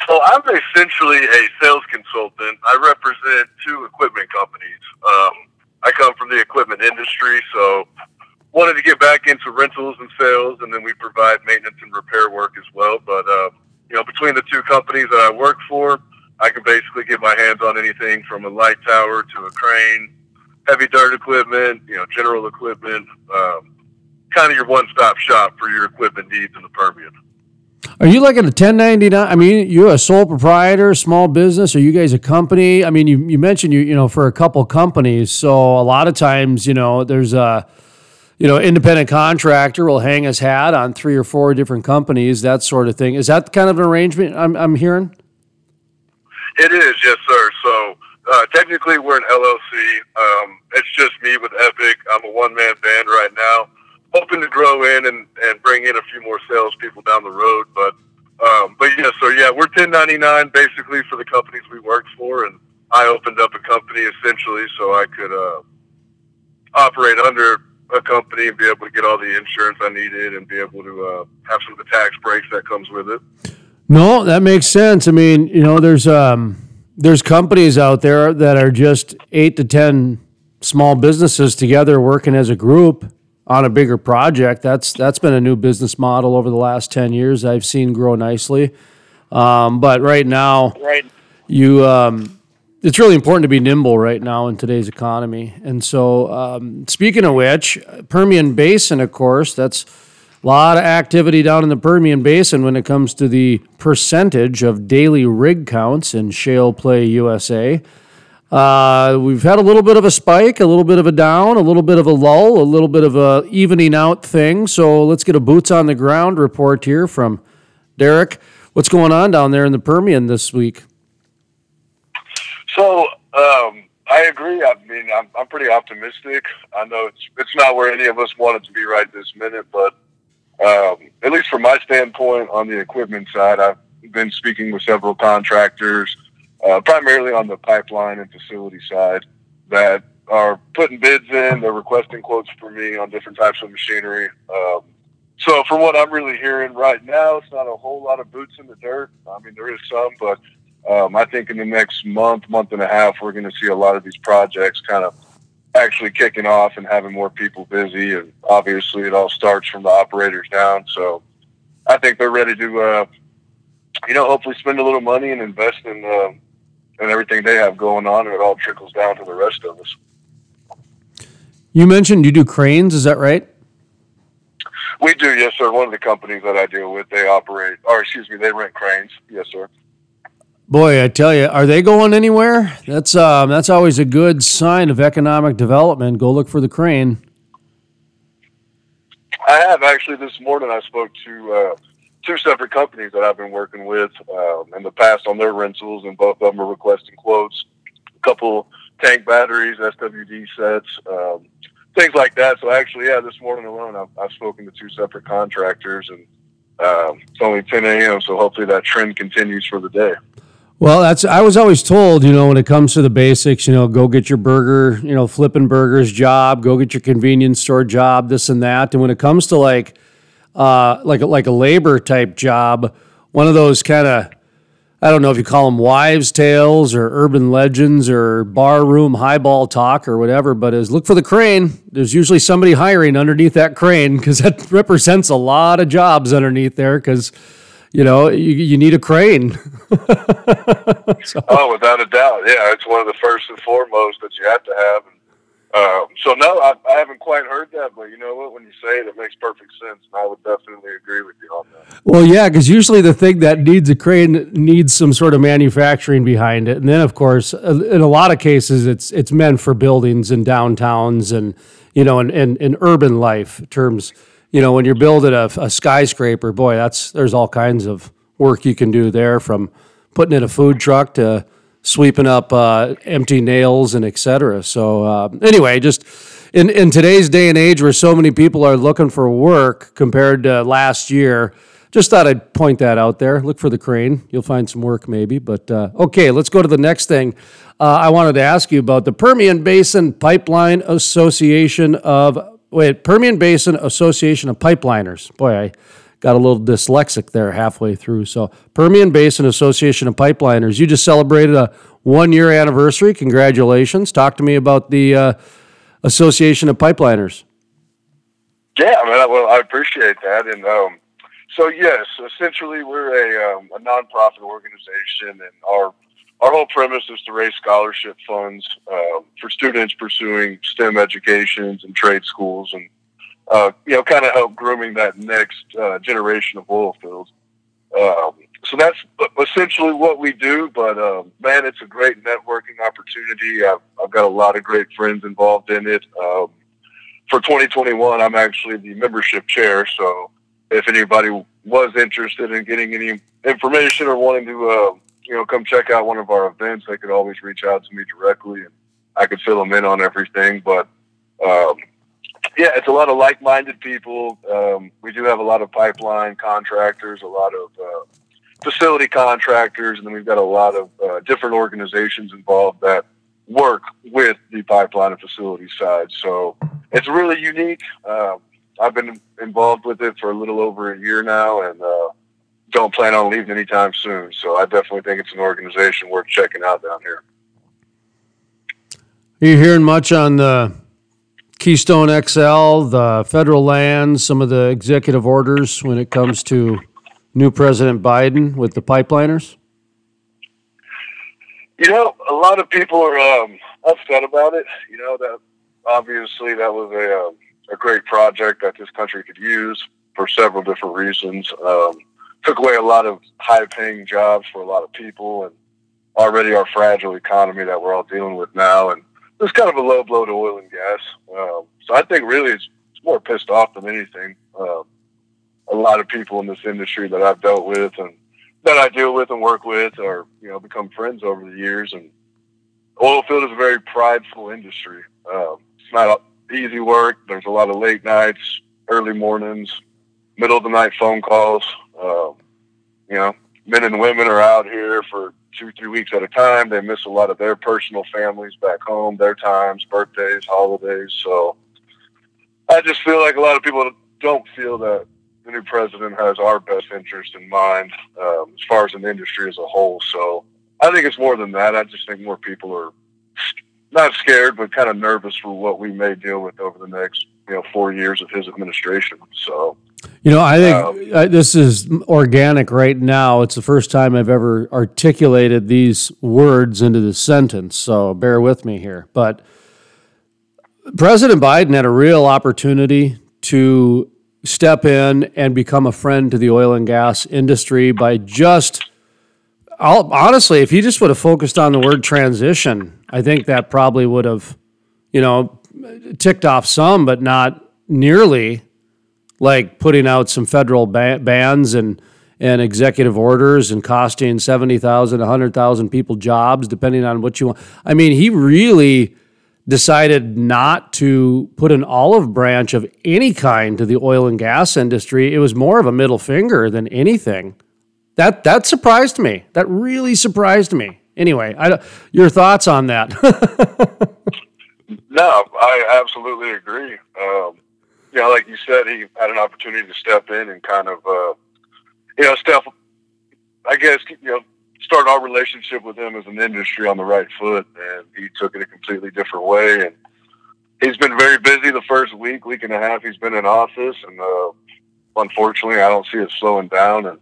So I'm essentially a sales consultant. I represent two equipment companies. Um, I come from the equipment industry, so wanted to get back into rentals and sales, and then we provide maintenance and repair work as well. But uh, you know, between the two companies that I work for, I can basically get my hands on anything from a light tower to a crane, heavy dirt equipment, you know, general equipment. Um, kind of your one-stop shop for your equipment needs in the Permian. Are you like a 1099? I mean, you're a sole proprietor, small business. Are you guys a company? I mean, you, you mentioned you you know for a couple companies. So a lot of times, you know, there's a you know independent contractor will hang his hat on three or four different companies, that sort of thing. Is that kind of an arrangement I'm I'm hearing? It is, yes, sir. So uh, technically, we're an LLC. Um, it's just me with Epic. I'm a one man band right now. Hoping to grow in and, and bring in a few more salespeople down the road. But um, but yes, so yeah, we're 1099 basically for the companies we work for, and I opened up a company essentially so I could uh, operate under a company and be able to get all the insurance I needed and be able to uh, have some of the tax breaks that comes with it. No, that makes sense. I mean, you know, there's um, there's companies out there that are just eight to ten small businesses together working as a group on a bigger project. That's that's been a new business model over the last ten years. I've seen grow nicely, um, but right now, right, you. Um, it's really important to be nimble right now in today's economy. And so, um, speaking of which, Permian Basin, of course, that's a lot of activity down in the Permian Basin when it comes to the percentage of daily rig counts in shale play USA. Uh, we've had a little bit of a spike, a little bit of a down, a little bit of a lull, a little bit of a evening out thing. So let's get a boots on the ground report here from Derek. What's going on down there in the Permian this week? So um, I agree. I mean, I'm, I'm pretty optimistic. I know it's it's not where any of us want it to be right this minute, but um, at least from my standpoint on the equipment side, I've been speaking with several contractors, uh, primarily on the pipeline and facility side, that are putting bids in. They're requesting quotes for me on different types of machinery. Um, so, from what I'm really hearing right now, it's not a whole lot of boots in the dirt. I mean, there is some, but um, I think in the next month, month and a half, we're going to see a lot of these projects kind of actually kicking off and having more people busy. And obviously, it all starts from the operators down. So I think they're ready to, uh, you know, hopefully spend a little money and invest in uh, in everything they have going on, and it all trickles down to the rest of us. You mentioned you do cranes, is that right? We do, yes, sir. One of the companies that I deal with, they operate, or excuse me, they rent cranes, yes, sir. Boy, I tell you, are they going anywhere? That's um, that's always a good sign of economic development. Go look for the crane. I have actually this morning. I spoke to uh, two separate companies that I've been working with um, in the past on their rentals, and both of them are requesting quotes. A couple tank batteries, SWD sets, um, things like that. So actually, yeah, this morning alone, I've, I've spoken to two separate contractors, and um, it's only 10 a.m. So hopefully that trend continues for the day. Well, that's I was always told, you know, when it comes to the basics, you know, go get your burger, you know, flipping burgers job, go get your convenience store job, this and that. And when it comes to like uh like like a labor type job, one of those kind of I don't know if you call them wives' tales or urban legends or barroom highball talk or whatever, but is look for the crane. There's usually somebody hiring underneath that crane because that represents a lot of jobs underneath there because you know, you, you need a crane. so. Oh, without a doubt. Yeah, it's one of the first and foremost that you have to have. And, um, so, no, I, I, haven't quite heard that, but you know what? When you say it, it makes perfect sense. And I would definitely agree with you on that. Well, yeah, because usually the thing that needs a crane needs some sort of manufacturing behind it. And then, of course, uh, in a lot of cases, it's it's meant for buildings and downtowns and, you know, and, in, in urban life terms you know, when you're building a, a skyscraper, boy, that's there's all kinds of work you can do there, from putting in a food truck to sweeping up uh, empty nails and etc. So uh, anyway, just in in today's day and age, where so many people are looking for work compared to last year, just thought I'd point that out there. Look for the crane; you'll find some work maybe. But uh, okay, let's go to the next thing. Uh, I wanted to ask you about the Permian Basin Pipeline Association of wait, Permian Basin Association of Pipeliners. Boy, I got a little dyslexic there halfway through. So, Permian Basin Association of Pipeliners, you just celebrated a one year anniversary. Congratulations. Talk to me about the uh, Association of Pipeliners. Yeah, man, well, I appreciate that. And um, so, yes, essentially, we're a, um, a nonprofit organization, and our our whole premise is to raise scholarship funds uh, for students pursuing STEM educations and trade schools, and uh, you know, kind of help grooming that next uh, generation of oil fields. Um, so that's essentially what we do. But um, man, it's a great networking opportunity. I've, I've, got a lot of great friends involved in it. Um, for 2021, I'm actually the membership chair. So if anybody was interested in getting any information or wanting to uh, you know come check out one of our events, they could always reach out to me directly, and I could fill them in on everything. But um, yeah, it's a lot of like-minded people. Um, we do have a lot of pipeline contractors, a lot of uh, facility contractors, and then we've got a lot of uh, different organizations involved that work with the pipeline and facility side. So it's really unique. Uh, I've been involved with it for a little over a year now, and uh, don't plan on leaving anytime soon. So I definitely think it's an organization worth checking out down here. Are you hearing much on the Keystone XL, the federal lands, some of the executive orders when it comes to new President Biden with the pipeliners? You know, a lot of people are um, upset about it. You know that obviously that was a um, a great project that this country could use for several different reasons. Um, took away a lot of high paying jobs for a lot of people and already our fragile economy that we're all dealing with now. And it's kind of a low blow to oil and gas. Um, so I think really it's, it's more pissed off than anything. Um, a lot of people in this industry that I've dealt with and that I deal with and work with are, you know, become friends over the years. And oil field is a very prideful industry. Um, it's not easy work. There's a lot of late nights, early mornings, middle of the night phone calls. Um, you know, men and women are out here for two, three weeks at a time. They miss a lot of their personal families back home, their times, birthdays, holidays. So I just feel like a lot of people don't feel that the new president has our best interest in mind um, as far as an industry as a whole. So I think it's more than that. I just think more people are not scared, but kind of nervous for what we may deal with over the next you know four years of his administration. So. You know, I think um, this is organic right now. It's the first time I've ever articulated these words into the sentence, so bear with me here. But President Biden had a real opportunity to step in and become a friend to the oil and gas industry by just I'll, honestly, if he just would have focused on the word transition, I think that probably would have, you know, ticked off some, but not nearly like putting out some federal bans and and executive orders and costing 70,000, 100,000 people jobs, depending on what you want. I mean, he really decided not to put an olive branch of any kind to the oil and gas industry. It was more of a middle finger than anything. That that surprised me. That really surprised me. Anyway, I, your thoughts on that? no, I absolutely agree. Um, you know, like you said, he had an opportunity to step in and kind of, uh, you know, step. I guess you know, start our relationship with him as an industry on the right foot, and he took it a completely different way. And he's been very busy the first week, week and a half he's been in office, and uh, unfortunately, I don't see it slowing down. And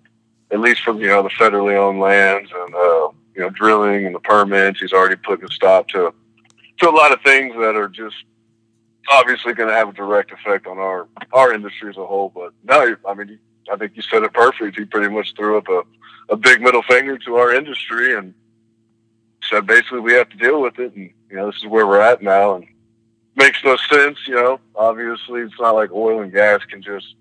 at least for you know the federally owned lands and uh, you know drilling and the permits. He's already putting a stop to to a lot of things that are just obviously going to have a direct effect on our our industry as a whole. But no, I mean, I think you said it perfect. He pretty much threw up a a big middle finger to our industry and said basically we have to deal with it, and you know this is where we're at now, and makes no sense. You know, obviously it's not like oil and gas can just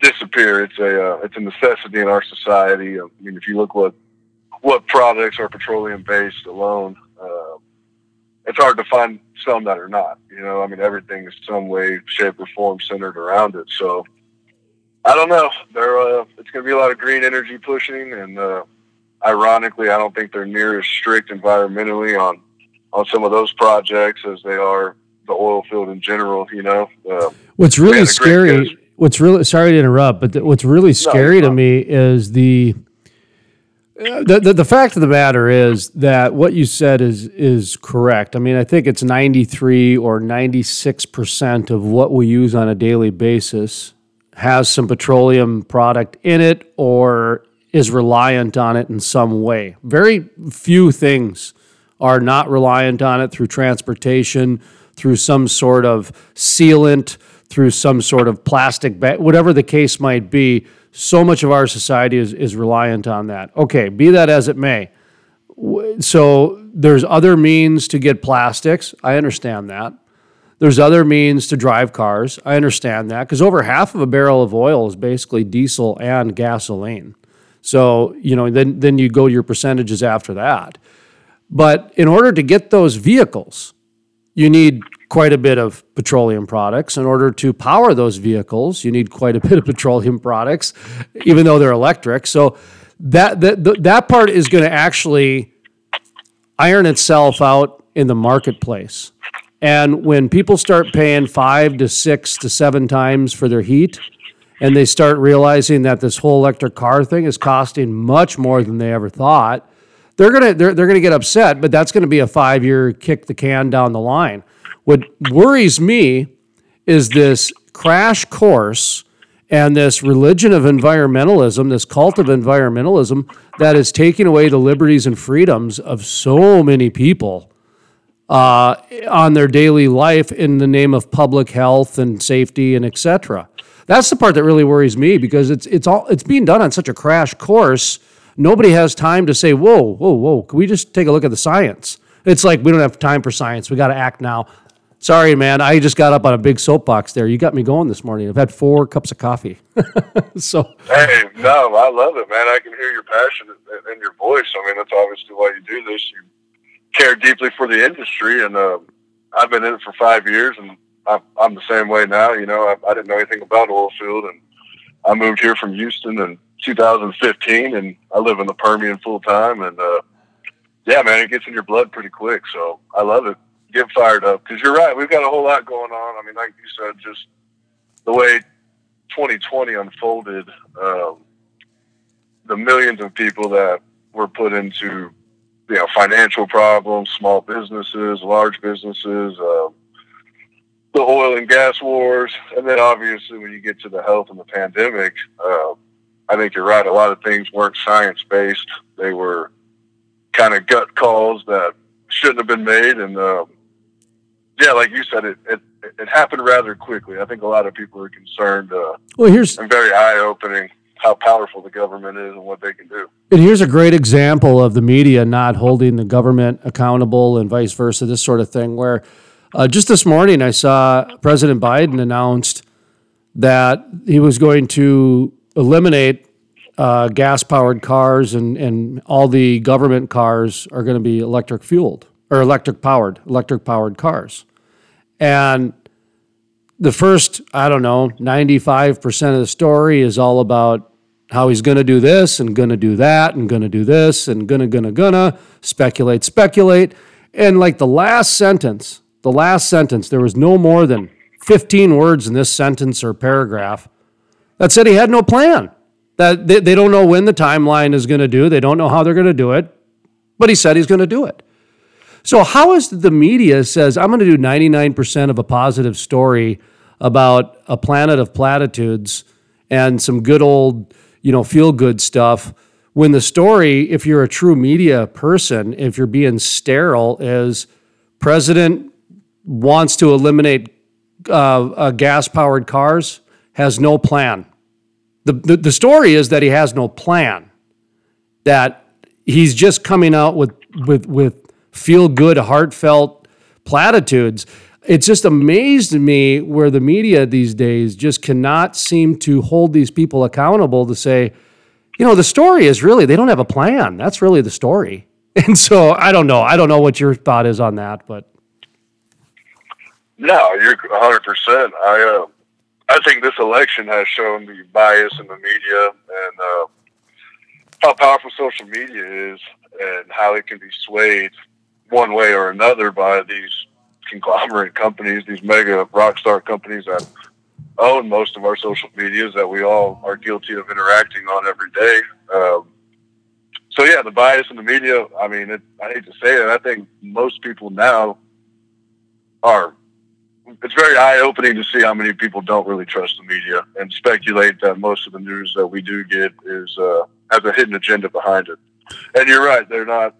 disappear. It's a uh, it's a necessity in our society. I mean, if you look what what products are petroleum based alone, uh, it's hard to find some that are not. You know, I mean, everything is some way, shape, or form centered around it. So I don't know. There, uh, it's going to be a lot of green energy pushing, and uh, ironically, I don't think they're near as strict environmentally on on some of those projects as they are the oil field in general. You know, uh, what's really scary what's really sorry to interrupt, but th- what's really scary no, to me is the, Uh, the, the the fact of the matter is that what you said is is correct. I mean, I think it's ninety three or ninety six percent of what we use on a daily basis has some petroleum product in it or is reliant on it in some way. Very few things are not reliant on it through transportation, through some sort of sealant through some sort of plastic bag, whatever the case might be. So much of our society is, is reliant on that. Okay, be that as it may. So there's other means to get plastics. I understand that. There's other means to drive cars. I understand that because over half of a barrel of oil is basically diesel and gasoline. So, you know, then then you go your percentages after that. But in order to get those vehicles, you need quite a bit of petroleum products. In order to power those vehicles, you need quite a bit of petroleum products, even though they're electric. So that that that part is going to actually iron itself out in the marketplace. And when people start paying five to six to seven times for their heat, and they start realizing that this whole electric car thing is costing much more than they ever thought, they're gonna they're, they're gonna get upset. But that's gonna be a five year kick the can down the line. What worries me is this crash course and this religion of environmentalism, this cult of environmentalism that is taking away the liberties and freedoms of so many people uh, on their daily life in the name of public health and safety and etc. That's the part that really worries me because it's it's all it's being done on such a crash course. Nobody has time to say, "Whoa, whoa, whoa! Can we just take a look at the science?" It's like we don't have time for science. We got to act now. Sorry, man. I just got up on a big soapbox there. You got me going this morning. I've had four cups of coffee. so Hey, no, I love it, man. I can hear your passion in, your voice. I mean, that's obviously why you do this. You care deeply for the industry, and uh, I've been in it for five years, and I'm, I'm the same way now. You know, I, I didn't know anything about oil field, and I moved here from Houston in 2015, and I live in the Permian full time, and uh, yeah, man, it gets in your blood pretty quick. So I love it. Get fired up because you're right. We've got a whole lot going on. I mean, like you said, just the way 2020 unfolded, um, the millions of people that were put into you know financial problems, small businesses, large businesses, um, the oil and gas wars, and then obviously when you get to the health and the pandemic, uh, I think you're right. A lot of things weren't science based; they were kind of gut calls that shouldn't have been made, and um, yeah, like you said, it, it it happened rather quickly. I think a lot of people are concerned. Uh, Well, here's- and very eye opening how powerful the government is and what they can do. And here's a great example of the media not holding the government accountable and vice versa, this sort of thing. Where uh, just this morning I saw President Biden announced that he was going to eliminate uh, gas powered cars and, and all the government cars are going to be electric fueled or electric powered, electric powered cars. And the first, I don't know, 95% of the story is all about how he's going to do this and going to do that and going to do this and gonna, gonna, gonna speculate, speculate. And like the last sentence, the last sentence, there was no more than 15 words in this sentence or paragraph that said he had no plan. That they, they don't know when the timeline is going to do, they don't know how they're going to do it, but he said he's going to do it. So how is the media says I'm going to do 99% of a positive story about a planet of platitudes and some good old, you know, feel good stuff when the story if you're a true media person, if you're being sterile is president wants to eliminate uh, uh, gas powered cars has no plan. The, the the story is that he has no plan. That he's just coming out with with with feel good, heartfelt platitudes. It's just amazed me where the media these days just cannot seem to hold these people accountable to say, you know, the story is really, they don't have a plan. That's really the story. And so I don't know. I don't know what your thought is on that, but No, you're 100. percent I uh, I think this election has shown the bias in the media and uh, how powerful social media is, and how it can be swayed one way or another by these conglomerate companies, these mega rock star companies that own most of our social medias that we all are guilty of interacting on every day. Um, so yeah, the bias in the media. I mean, it, I hate to say it. I think most people now are it's very eye opening to see how many people don't really trust the media and speculate that most of the news that we do get is uh, has a hidden agenda behind it. And you're right, they're not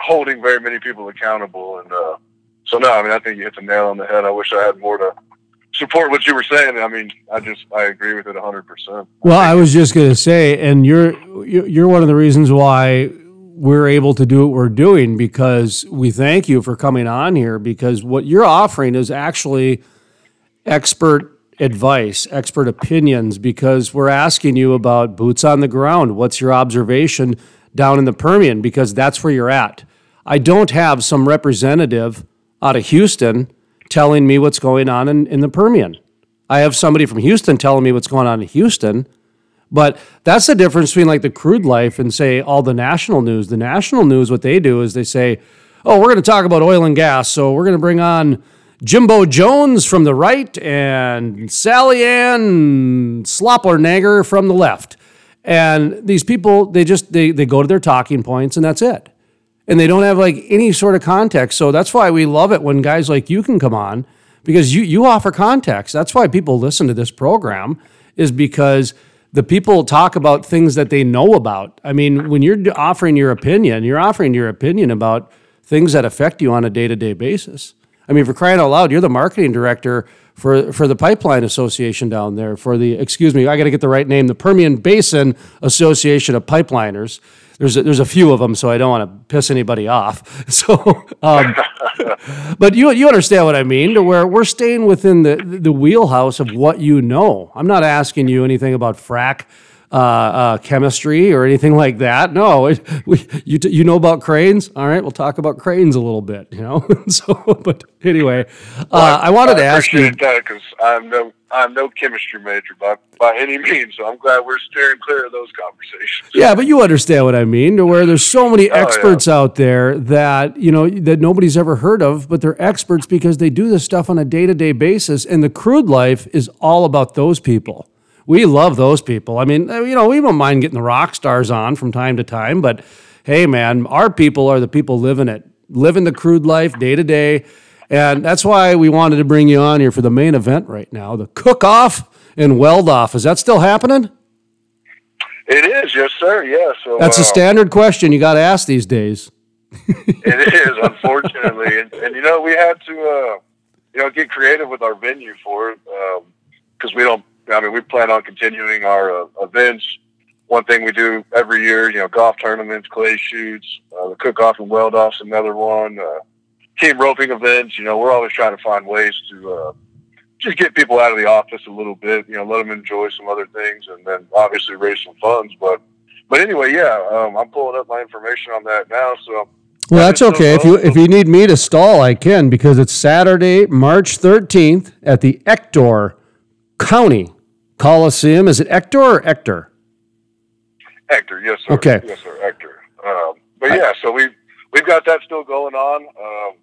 holding very many people accountable. And uh, so, no, I mean, I think you hit the nail on the head. I wish I had more to support what you were saying. I mean, I just I agree with it 100. percent Well, I was just going to say, and you're you- you're one of the reasons why we're able to do what we're doing because we thank you for coming on here because what you're offering is actually expert advice, expert opinions, because we're asking you about boots on the ground. What's your observation down in the Permian? Because that's where you're at. I don't have some representative out of Houston telling me what's going on in, in the Permian. I have somebody from Houston telling me what's going on in Houston. But that's the difference between like the crude life and say all the national news. The national news, what they do is they say, oh, we're going to talk about oil and gas. So we're going to bring on Jimbo Jones from the right and Sally Ann Sloppernager from the left. And these people, they just they, they go to their talking points and that's it. And they don't have like any sort of context. So that's why we love it when guys like you can come on because you you offer context. That's why people listen to this program is because the people talk about things that they know about. I mean, when you're offering your opinion, you're offering your opinion about things that affect you on a day-to-day basis. I mean, for crying out loud, you're the marketing director for for the Pipeline Association down there. For the excuse me, I got to get the right name. The Permian Basin Association of Pipeliners. There's a, there's a few of them, so I don't want to piss anybody off. So, um, but you you understand what I mean? To where we're staying within the the wheelhouse of what you know. I'm not asking you anything about frack uh, uh, chemistry or anything like that. No, it, we, you, you know about cranes. All right, we'll talk about cranes a little bit. You know, so but anyway, uh, I wanted to ask you. that because I'm no I'm no chemistry major by by any means, so I'm glad we're steering clear of those conversations. Yeah, but you understand what I mean. To where there's so many Oh, yeah. experts out there that you know that nobody's ever heard of, but they're experts because they do this stuff on a day to day basis. And the crude life is all about those people. We love those people. I mean, you know, we don't mind getting the rock stars on from time to time, but hey, man, our people are the people living it, living the crude life day to day. And that's why we wanted to bring you on here for the main event right now, the cook off and weld off. Is that still happening? It is, yes, sir. Yeah, so That's a uh, standard question you got to ask these days. It is, unfortunately, and, and you know we had to, uh, you know, get creative with our venue for it because we don't. I mean, we plan on continuing our uh, events. One thing we do every year, you know, golf tournaments, clay shoots, uh, the cook off and weld off's another one. Uh, team roping events. You know, we're always trying to find ways to uh, just get people out of the office a little bit. You know, let them enjoy some other things, and then obviously raise some funds. But but anyway, yeah, um, I'm pulling up my information on that now. So Well, that's okay. If you if you need me to stall, I can because it's Saturday, March 13th at the Ector County Coliseum. Is it Ector or Ector? Hector, yes, sir. Okay. Yes, sir, Hector. Um, but yeah, so we we've got that still going on. Um,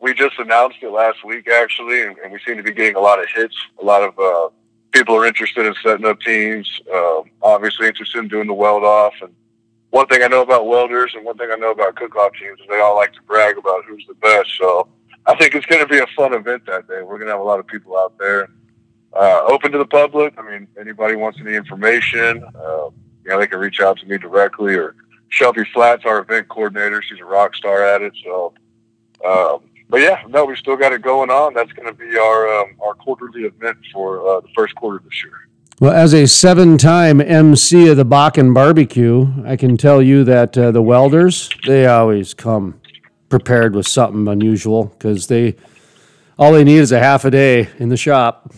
we just announced it last week, actually, and, and we seem to be getting a lot of hits. A lot of uh, people are interested in setting up teams. Um, obviously, interested in doing the weld off. And one thing I know about welders, and one thing I know about cook off teams, is they all like to brag about who's the best. So I think it's going to be a fun event that day. We're going to have a lot of people out there. Uh, open to the public. I mean, anybody wants any information, uh, you know, they can reach out to me directly or Shelby Flats, our event coordinator. She's a rock star at it. So, um, but yeah, no, we still got it going on. That's going to be our um, our quarterly event for uh, the first quarter of this year. Well, as a seven-time MC of the Bakken Barbecue, I can tell you that uh, the welders they always come prepared with something unusual because they all they need is a half a day in the shop.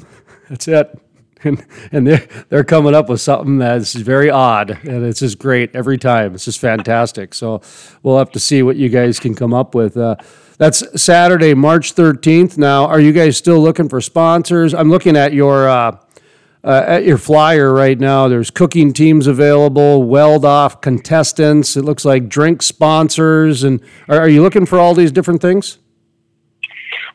That's it. And, and they're, they're coming up with something that's very odd and it's just great every time. It's just fantastic. So we'll have to see what you guys can come up with. Uh, that's Saturday, March 13th. Now, are you guys still looking for sponsors? I'm looking at your, uh, uh, at your flyer right now. There's cooking teams available, weld off contestants. It looks like drink sponsors. And are, are you looking for all these different things?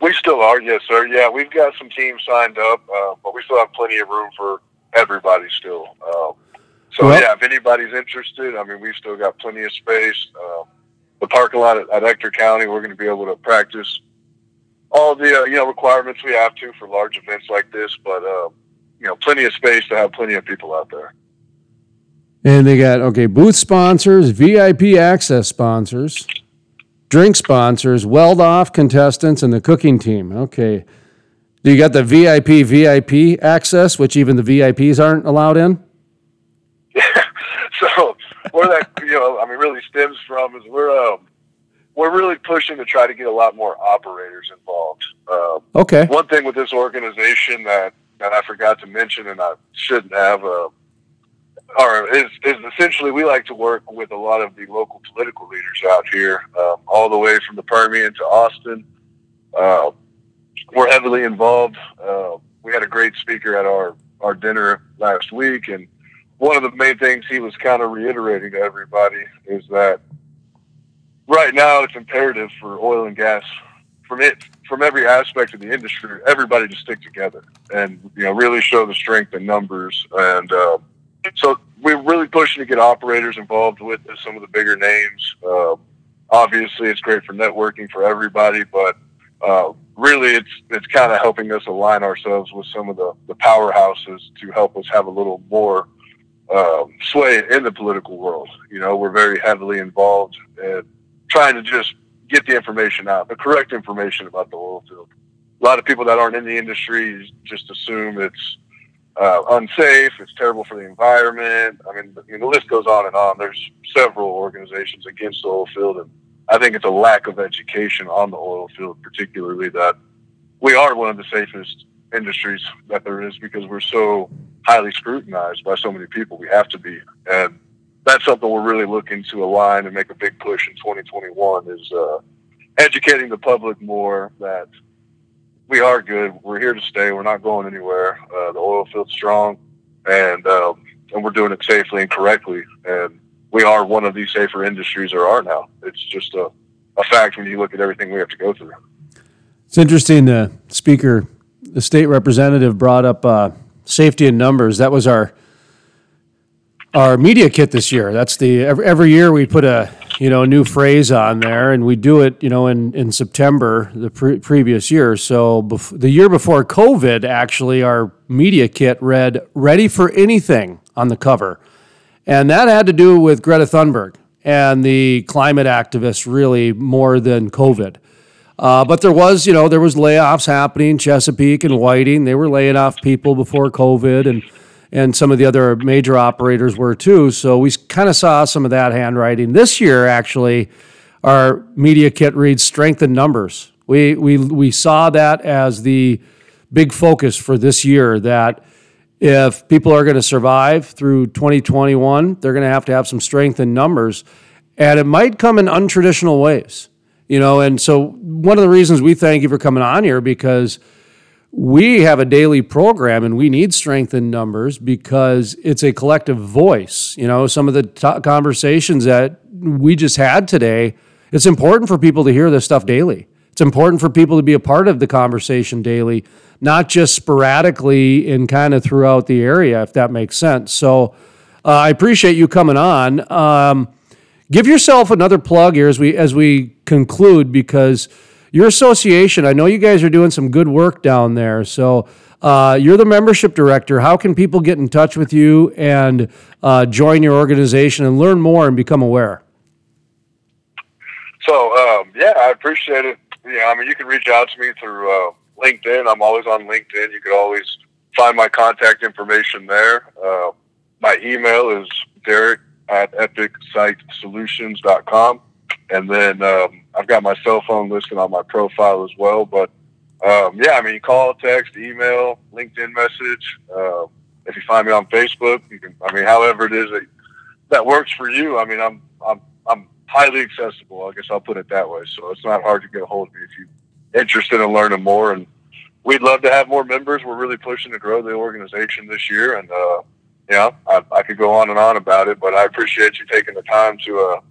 We still are, yes, sir. Yeah, we've got some teams signed up, uh, but we still have plenty of room for everybody still. Um, so Well- yeah, if anybody's interested, I mean, we've still got plenty of space. Um, the parking lot at, at Ector County, we're going to be able to practice all the uh, you know requirements we have to for large events like this. But uh, you know, plenty of space to have plenty of people out there. And they got, okay, booth sponsors, VIP access sponsors, drink sponsors, weld off contestants, and the cooking team. Okay. Do you got the VIP, VIP access, which even the VIPs aren't allowed in? Yeah. so where that you know I mean really stems from is we're um, we're really pushing to try to get a lot more operators involved. Um, Okay. One thing with this organization that that I forgot to mention, and I shouldn't have, uh, or is, is essentially we like to work with a lot of the local political leaders out here, um, all the way from the Permian to Austin. Uh, we're heavily involved. Uh, we had a great speaker at our, our dinner last week, and one of the main things he was kind of reiterating to everybody is that right now it's imperative for oil and gas from it from every aspect of the industry everybody to stick together and you know really show the strength in numbers and uh, so we're really pushing to get operators involved with some of the bigger names uh, obviously it's great for networking for everybody but uh, really it's it's kind of helping us align ourselves with some of the, the powerhouses to help us have a little more um, sway in the political world. You know, we're very heavily involved in trying to just get the information out, the correct information about the oil field. A lot of people that aren't in the industry just assume it's uh, unsafe, it's terrible for the environment. I mean, the, list goes on and on. There's several organizations against the oil field, and I think it's a lack of education on the oil field, particularly that we are one of the safest industries that there is because we're so highly scrutinized by so many people. We have to be, and that's something we're really looking to align and make a big push in 2021 is uh, educating the public more that we are good. We're here to stay. We're not going anywhere. Uh, the oil field's strong, and um, and we're doing it safely and correctly. And we are one of the safer industries there are now. It's just a, a fact when you look at everything we have to go through. It's interesting. The speaker, the state representative, brought up uh, safety in numbers. That was our our media kit this year. That's the every, every year we put a you know new phrase on there, and we do it you know in in September the pre- previous year. So bef- the year before COVID, actually, our media kit read "Ready for Anything" on the cover, and that had to do with Greta Thunberg and the climate activists really more than COVID. Uh, but there was, you know, there was layoffs happening. Chesapeake and Whiting, they were laying off people before COVID, and and some of the other major operators were too. So we kind of saw some of that handwriting this year. Actually, our media kit reads "Strength in Numbers." We we we saw that as the big focus for this year. That if people are going to survive through 2021, they're going to have to have some strength in numbers, and it might come in untraditional ways you know and so one of the reasons we thank you for coming on here because we have a daily program and we need strength in numbers because it's a collective voice. You know some of the t- conversations that we just had today it's important for people to hear this stuff daily. It's important for people to be a part of the conversation daily not just sporadically and kind of throughout the area if that makes sense. So uh, i appreciate you coming on. Um, give yourself another plug here as we as we conclude because your association i know you guys are doing some good work down there so uh, you're the membership director how can people get in touch with you and uh, join your organization and learn more and become aware So um, yeah, I appreciate it. Yeah, I mean, you can reach out to me through uh, LinkedIn. I'm always on LinkedIn. You can always find my contact information there. Uh, my email is Derek at epicsitesolutions.com, and then um, I've got my cell phone listed on my profile as well. But um, yeah, I mean, call, text, email, LinkedIn message. Uh, if you find me on Facebook, you can. I mean, however it is that that works for you. I mean, I'm I'm I'm highly accessible. I guess I'll put it that way. So it's not hard to get a hold of me if you're interested in learning more. And we'd love to have more members. We're really pushing to grow the organization this year. And, uh, yeah, I, I could go on and on about it, but I appreciate you taking the time to uh,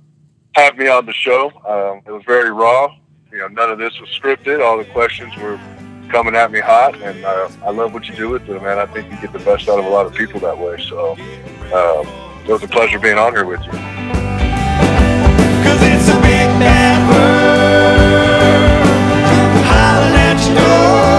have me on the show. Um, it was very raw. You know, none of this was scripted. All the questions were coming at me hot, and uh, I love what you do with it, man. I think you get the best out of a lot of people that way. So um, it was a pleasure being on here with you. It's a big at your door.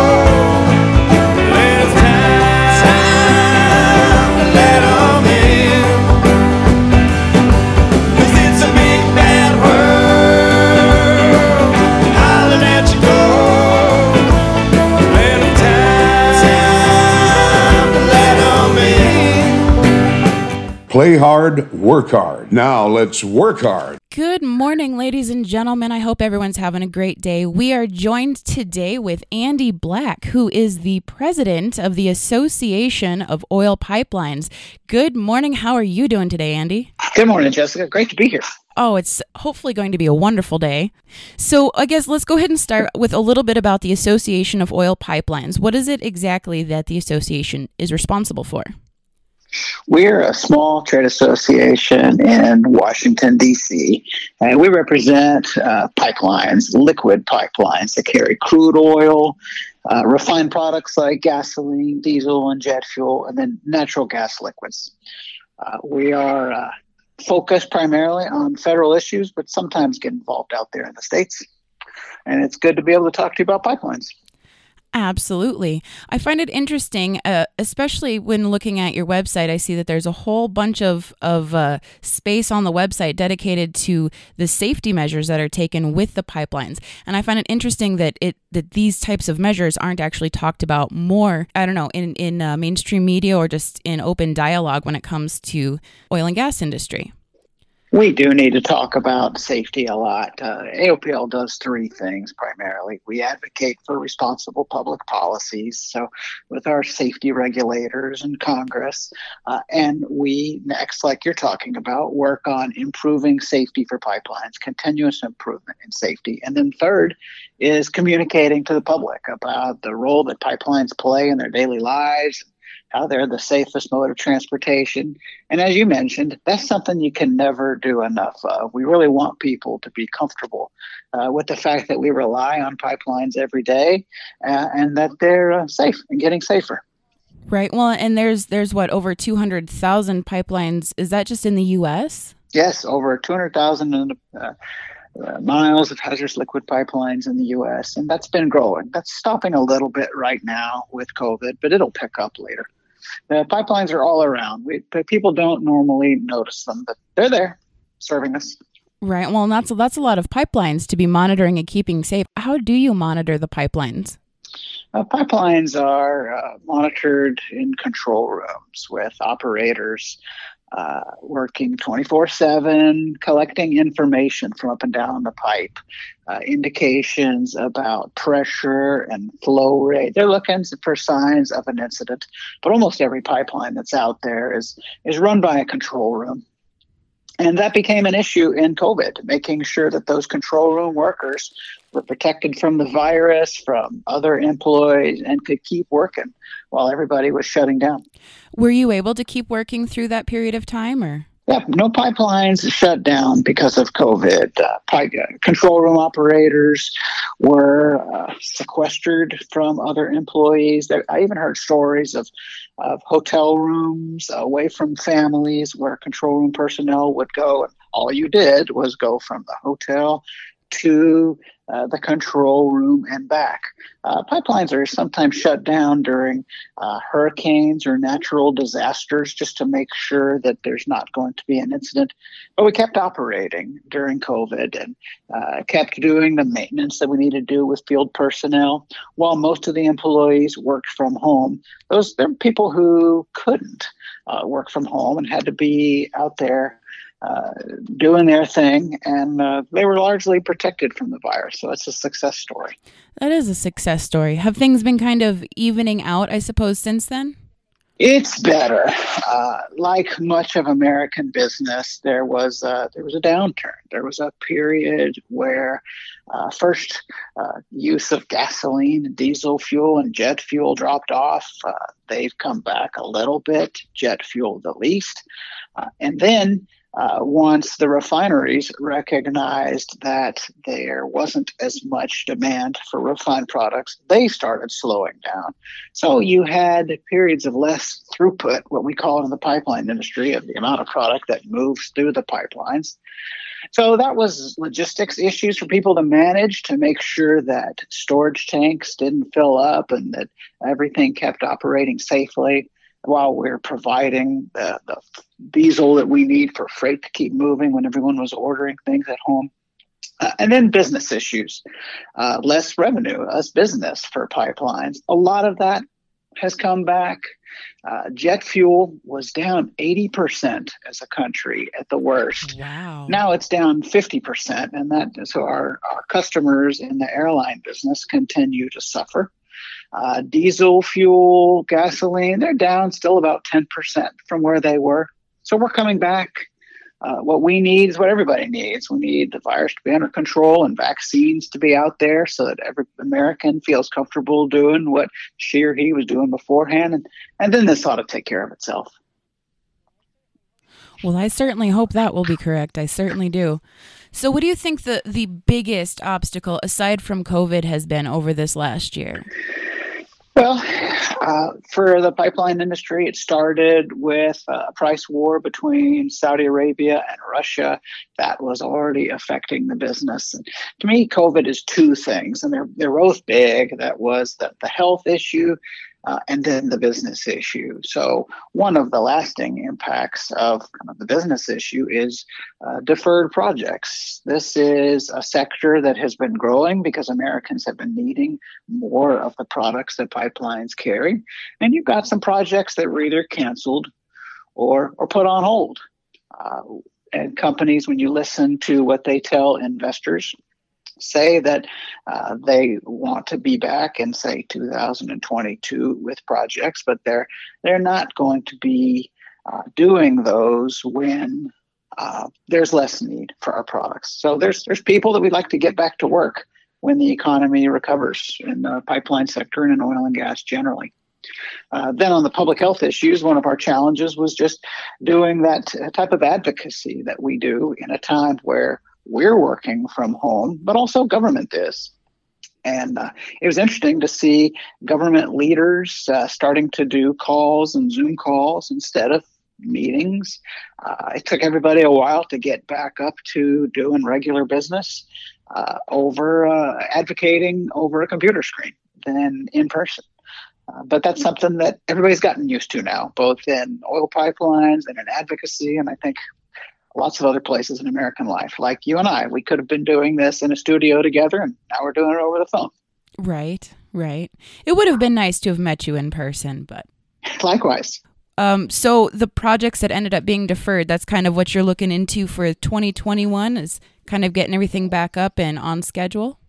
Play hard, work hard. Now let's work hard. Good morning, ladies and gentlemen. I hope everyone's having a great day. We are joined today with Andy Black, who is the president of the Association of Oil Pipelines. Good morning. How are you doing today, Andy? Good morning, Jessica. Great to be here. Oh, it's hopefully going to be a wonderful day. So, I guess let's go ahead and start with a little bit about the Association of Oil Pipelines. What is it exactly that the association is responsible for? We're a small trade association in Washington, D.C., and we represent uh, pipelines, liquid pipelines that carry crude oil, uh, refined products like gasoline, diesel, and jet fuel, and then natural gas liquids. Uh, we are uh, focused primarily on federal issues, but sometimes get involved out there in the states. And it's good to be able to talk to you about pipelines. Absolutely. I find it interesting, uh, especially when looking at your website. I see that there's a whole bunch of, of uh, space on the website dedicated to the safety measures that are taken with the pipelines. And I find it interesting that it that these types of measures aren't actually talked about more, I don't know, in, in uh, mainstream media or just in open dialogue when it comes to oil and gas industry. We do need to talk about safety a lot. Uh, AOPL does three things primarily. We advocate for responsible public policies, so with our safety regulators and Congress, uh, and we next, like you're talking about, work on improving safety for pipelines, continuous improvement in safety, and then third is communicating to the public about the role that pipelines play in their daily lives how they're the safest mode of transportation. And as you mentioned, that's something you can never do enough of. We really want people to be comfortable uh, with the fact that we rely on pipelines every day uh, and that they're uh, safe and getting safer. Right. Well, and there's there's what over 200,000 pipelines. Is that just in the U.S.? Yes, over 200,000 uh, uh, miles of hazardous liquid pipelines in the U.S., and that's been growing. That's stopping a little bit right now with COVID, but it'll pick up later. The pipelines are all around. We, people don't normally notice them, but they're there, serving us. Right. Well, that's that's a lot of pipelines to be monitoring and keeping safe. How do you monitor the pipelines? Uh, pipelines are uh, monitored in control rooms with operators uh, working 24 7, collecting information from up and down the pipe, uh, indications about pressure and flow rate. They're looking for signs of an incident, but almost every pipeline that's out there is, is run by a control room. And that became an issue in COVID, making sure that those control room workers were protected from the virus, from other employees, and could keep working while everybody was shutting down. Were you able to keep working through that period of time or? Yeah, no pipelines shut down because of COVID. Uh, pipe, uh, control room operators were uh, sequestered from other employees. There, I even heard stories of, of hotel rooms away from families where control room personnel would go, and all you did was go from the hotel to uh, the control room and back. Uh, pipelines are sometimes shut down during uh, hurricanes or natural disasters just to make sure that there's not going to be an incident. But we kept operating during COVID and uh, kept doing the maintenance that we needed to do with field personnel while most of the employees worked from home. Those are people who couldn't uh, work from home and had to be out there uh, doing their thing, and uh, they were largely protected from the virus. So it's a success story. That is a success story. Have things been kind of evening out, I suppose, since then? It's better. Uh, like much of American business, there was a, there was a downturn. There was a period where uh, first uh, use of gasoline, diesel fuel, and jet fuel dropped off. Uh, they've come back a little bit. Jet fuel the least, uh, and then uh, once the refineries recognized that there wasn't as much demand for refined products, they started slowing down. So you had periods of less throughput, what we call in the pipeline industry, of the amount of product that moves through the pipelines. So that was logistics issues for people to manage to make sure that storage tanks didn't fill up and that everything kept operating safely while we're providing the, the diesel that we need for freight to keep moving when everyone was ordering things at home. Uh, and then business issues, uh, less revenue, less business for pipelines. A lot of that has come back. Uh, jet fuel was down 80% as a country at the worst. Wow. Now it's down 50%, and that so our, our customers in the airline business continue to suffer. Uh, diesel fuel, gasoline, they're down still about 10% from where they were. So we're coming back. Uh, what we need is what everybody needs. We need the virus to be under control and vaccines to be out there so that every American feels comfortable doing what she or he was doing beforehand. And, and then this ought to take care of itself. Well, I certainly hope that will be correct. I certainly do. So, what do you think the, the biggest obstacle, aside from COVID, has been over this last year? Well, uh, for the pipeline industry, it started with a price war between Saudi Arabia and Russia that was already affecting the business. And to me, COVID is two things, and they're they're both big. That was the, the health issue uh, and then the business issue. So, one of the lasting impacts of kind of the business issue is uh, deferred projects. This is a sector that has been growing because Americans have been needing more of the products that pipelines carry. And you've got some projects that were either canceled or, or put on hold. Uh, and companies, when you listen to what they tell investors, say that uh, they want to be back in say 2022 with projects, but they're they're not going to be uh, doing those when uh, there's less need for our products. So there's there's people that we'd like to get back to work when the economy recovers in the pipeline sector and in oil and gas generally. Uh, then on the public health issues, one of our challenges was just doing that type of advocacy that we do in a time where we're working from home, but also government is. And uh, it was interesting to see government leaders uh, starting to do calls and Zoom calls instead of meetings. Uh, it took everybody a while to get back up to doing regular business uh, over uh, advocating over a computer screen than in person. Uh, but that's something that everybody's gotten used to now, both in oil pipelines and in advocacy. And I think lots of other places in American life. Like you and I, we could have been doing this in a studio together, and now we're doing it over the phone. Right, right. It would have been nice to have met you in person, but likewise. Um, so the projects that ended up being deferred, that's kind of what you're looking into for 2021 is kind of getting everything back up and on schedule.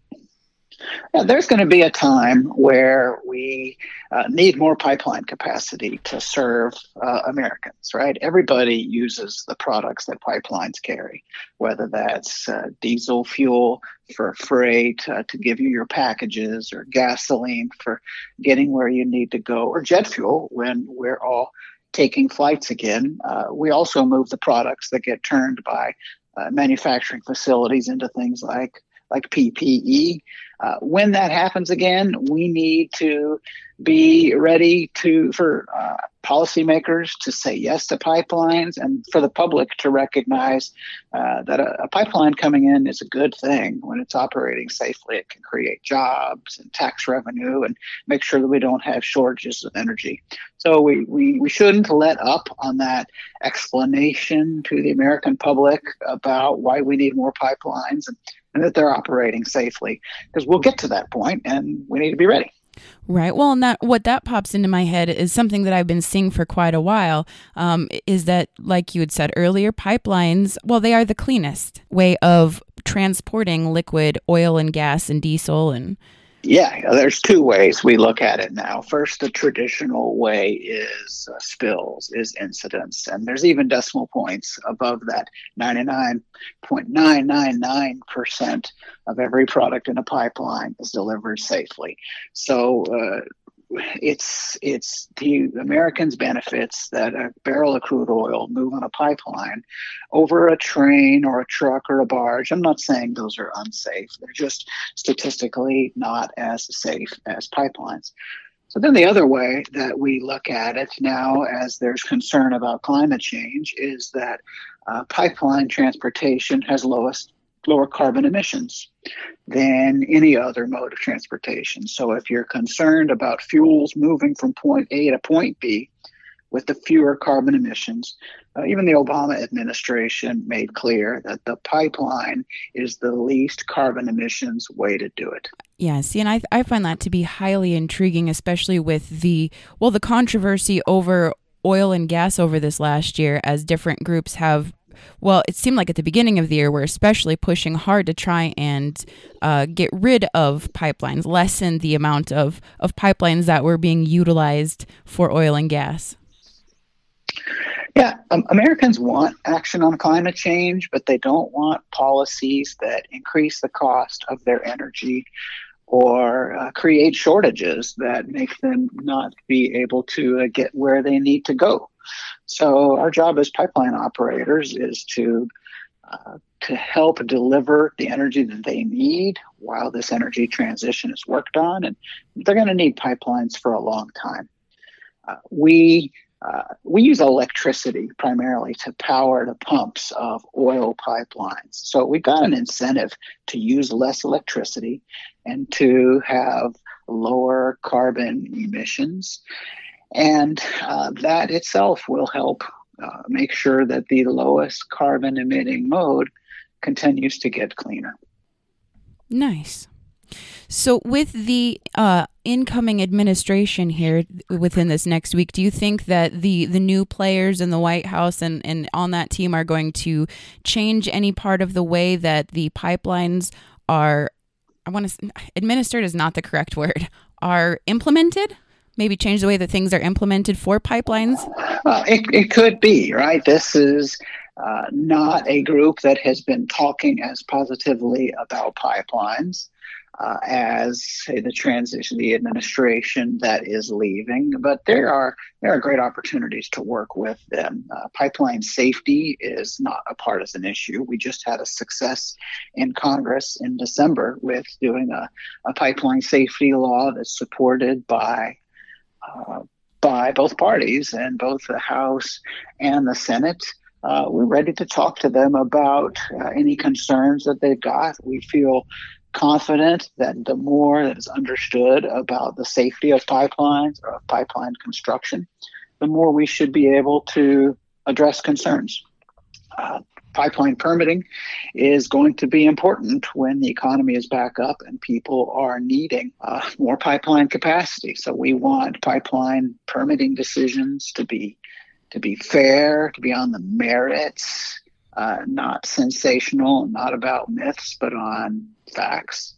Yeah, there's going to be a time where we uh, need more pipeline capacity to serve uh, Americans, right? Everybody uses the products that pipelines carry, whether that's uh, diesel fuel for freight uh, to give you your packages, or gasoline for getting where you need to go, or jet fuel when we're all taking flights again. Uh, we also move the products that get turned by uh, manufacturing facilities into things like like PPE. Uh, when that happens again, we need to be ready to for uh, policymakers to say yes to pipelines and for the public to recognize uh, that a, a, pipeline coming in is a good thing when it's operating safely. It can create jobs and tax revenue and make sure that we don't have shortages of energy. So we, we, we shouldn't let up on that explanation to the American public about why we need more pipelines and, and that they're operating safely because we'll get to that point and we need to be ready. Right. Well, and that what that pops into my head is something that I've been seeing for quite a while. Um, is that, like you had said earlier, pipelines? Well, they are the cleanest way of transporting liquid oil and gas and diesel and yeah, there's two ways we look at it now. First, the traditional way is uh, spills, is incidents, and there's even decimal points above that. 99.999% of every product in a pipeline is delivered safely. So, uh, it's it's the Americans' benefits that a barrel of crude oil move on a pipeline over a train or a truck or a barge. I'm not saying those are unsafe. They're just statistically not as safe as pipelines. So then the other way that we look at it now, as there's concern about climate change, is that uh, pipeline transportation has lowest lower carbon emissions than any other mode of transportation. So if you're concerned about fuels moving from point A to point B, with the fewer carbon emissions. Uh, even the Obama administration made clear that the pipeline is the least carbon emissions way to do it. Yeah, see, and I, I find that to be highly intriguing, especially with the, well, the controversy over oil and gas over this last year as different groups have well, it seemed like at the beginning of the year, we're especially pushing hard to try and uh, get rid of pipelines, lessen the amount of, of pipelines that were being utilized for oil and gas. Yeah, um, Americans want action on climate change, but they don't want policies that increase the cost of their energy or uh, create shortages that make them not be able to uh, get where they need to go. So our job as pipeline operators is to uh, to help deliver the energy that they need while this energy transition is worked on, and they're going to need pipelines for a long time. Uh, we uh, we use electricity primarily to power the pumps of oil pipelines. So we've got an incentive to use less electricity and to have lower carbon emissions. And uh, that itself will help uh, make sure that the lowest carbon emitting mode continues to get cleaner. Nice. So, with the uh, incoming administration here within this next week, do you think that the the new players in the White House and, and on that team are going to change any part of the way that the pipelines are? I want to administered is not the correct word. Are implemented? Maybe change the way that things are implemented for pipelines. Uh, it, it could be right. This is uh, not a group that has been talking as positively about pipelines uh, as say the transition, the administration that is leaving. But there are there are great opportunities to work with them. Uh, pipeline safety is not a partisan issue. We just had a success in Congress in December with doing a, a pipeline safety law that's supported by. Uh, by both parties and both the House and the Senate. Uh, we're ready to talk to them about uh, any concerns that they've got. We feel confident that the more that is understood about the safety of pipelines or of pipeline construction, the more we should be able to address concerns. Uh, pipeline permitting is going to be important when the economy is back up and people are needing uh, more pipeline capacity. So we want pipeline permitting decisions to be to be fair, to be on the merits, uh, not sensational, not about myths, but on facts.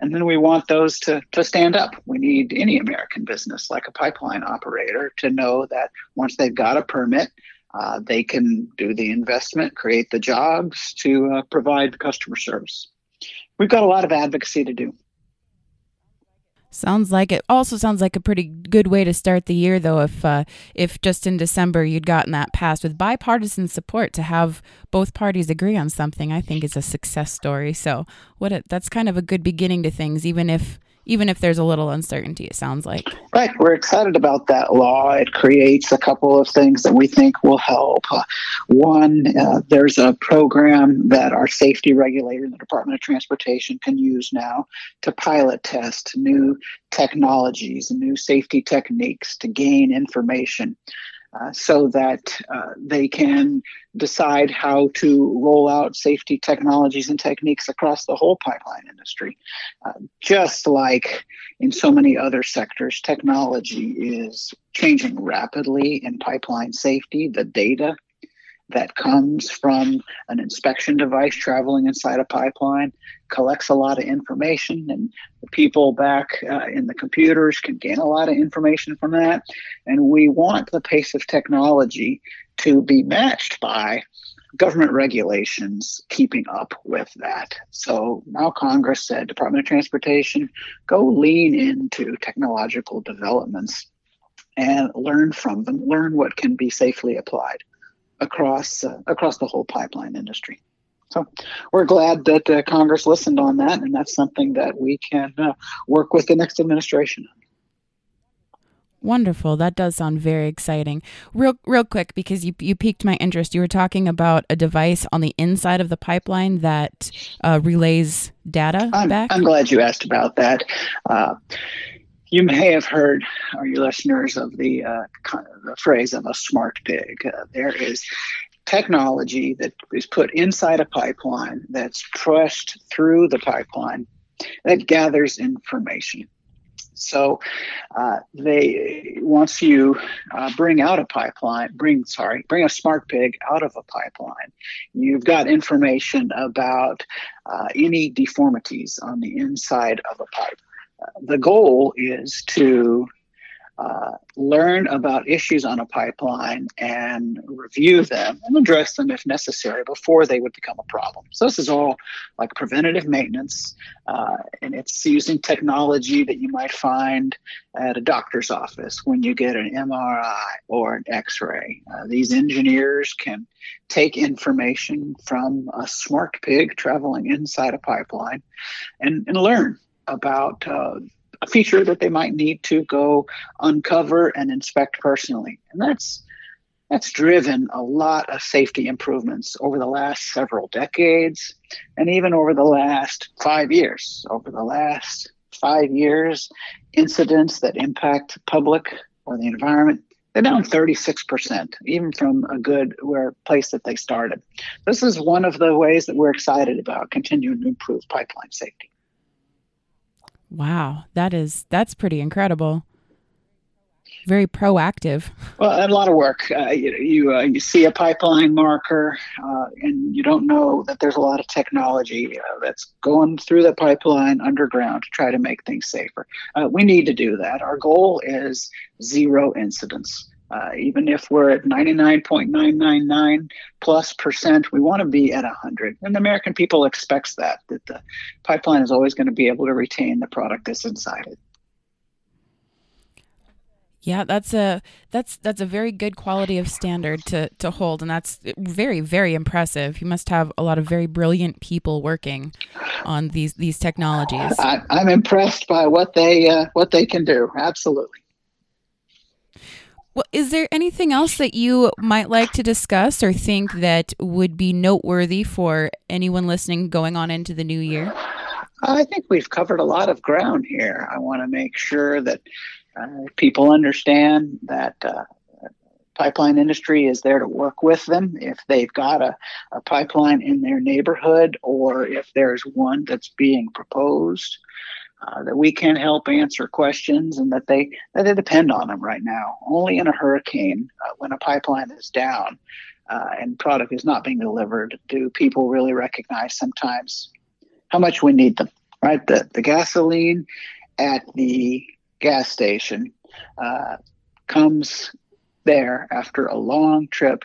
And then we want those to, to stand up. We need any American business, like a pipeline operator, to know that once they've got a permit, uh, they can do the investment, create the jobs to uh, provide customer service. We've got a lot of advocacy to do. Sounds like it. Also sounds like a pretty good way to start the year, though. If uh, if just in December you'd gotten that passed with bipartisan support to have both parties agree on something, I think is a success story. So what a, that's kind of a good beginning to things, even if even if there's a little uncertainty, it sounds like. Right. We're excited about that law. It creates a couple of things that we think will help. Uh, one, uh, there's a program that our safety regulator, in the Department of Transportation, can use now to pilot test new technologies new safety techniques to gain information uh, so that uh, they can decide how to roll out safety technologies and techniques across the whole pipeline industry. Uh, just like in so many other sectors, technology is changing rapidly in pipeline safety. The data that comes from an inspection device traveling inside a pipeline collects a lot of information and the people back uh, in the computers can gain a lot of information from that. And we want the pace of technology to be matched by government regulations keeping up with that. So now congress said department of transportation go lean into technological developments and learn from them. Learn what can be safely applied across uh, across the whole pipeline industry. So we're glad that uh, Congress listened on that, and that's something that we can uh, work with the next administration on. Wonderful. That does sound very exciting. Real, real quick, because you you piqued my interest. You were talking about a device on the inside of the pipeline that uh, relays data I'm, back. I'm glad you asked about that. Uh, you may have heard, or your listeners, of the, uh, the phrase of a smart pig. Uh, there is technology that is put inside a pipeline that's pressed through the pipeline that gathers information. So uh, they once you uh, bring out a pipeline, bring sorry, bring a smart pig out of a pipeline, you've got information about uh, any deformities on the inside of a pipe. The goal is to uh, learn about issues on a pipeline and review them and address them if necessary before they would become a problem. So, this is all like preventative maintenance, uh, and it's using technology that you might find at a doctor's office when you get an MRI or an X ray. Uh, these engineers can take information from a smart pig traveling inside a pipeline and, and learn about uh, a feature that they might need to go uncover and inspect personally. And that's that's driven a lot of safety improvements over the last several decades and even over the last five years. Over the last five years, incidents that impact public or the environment, they're down 36%, even from a good where place that they started. This is one of the ways that we're excited about continuing to improve pipeline safety. Wow, that is that's pretty incredible. Very proactive. Well, a lot of work. Uh, you you, uh, you see a pipeline marker, uh, and you don't know that there's a lot of technology uh, that's going through the pipeline underground to try to make things safer. Uh, we need to do that. Our goal is zero incidents. Uh, even if we're at 99.999 plus percent, we want to be at 100. And the American people expects that, that the pipeline is always going to be able to retain the product that's inside it. Yeah, that's a that's that's a very good quality of standard to to hold, and that's very very impressive. You must have a lot of very brilliant people working on these these technologies. I, am I'm impressed by what they uh, what they can do. Absolutely. Well, is there anything else that you might like to discuss or think that would be noteworthy for anyone listening going on into the new year? I think we've covered a lot of ground here. I want to make sure that uh, people understand that uh, pipeline industry is there to work with them if they've got a, a pipeline in their neighborhood or if there's one that's being proposed uh, that we can help answer questions and that they that they depend on them right now. Only in a hurricane, uh, when a pipeline is down uh, and product is not being delivered, do people really recognize sometimes how much we need them. Right, the the gasoline at the gas station uh, comes there after a long trip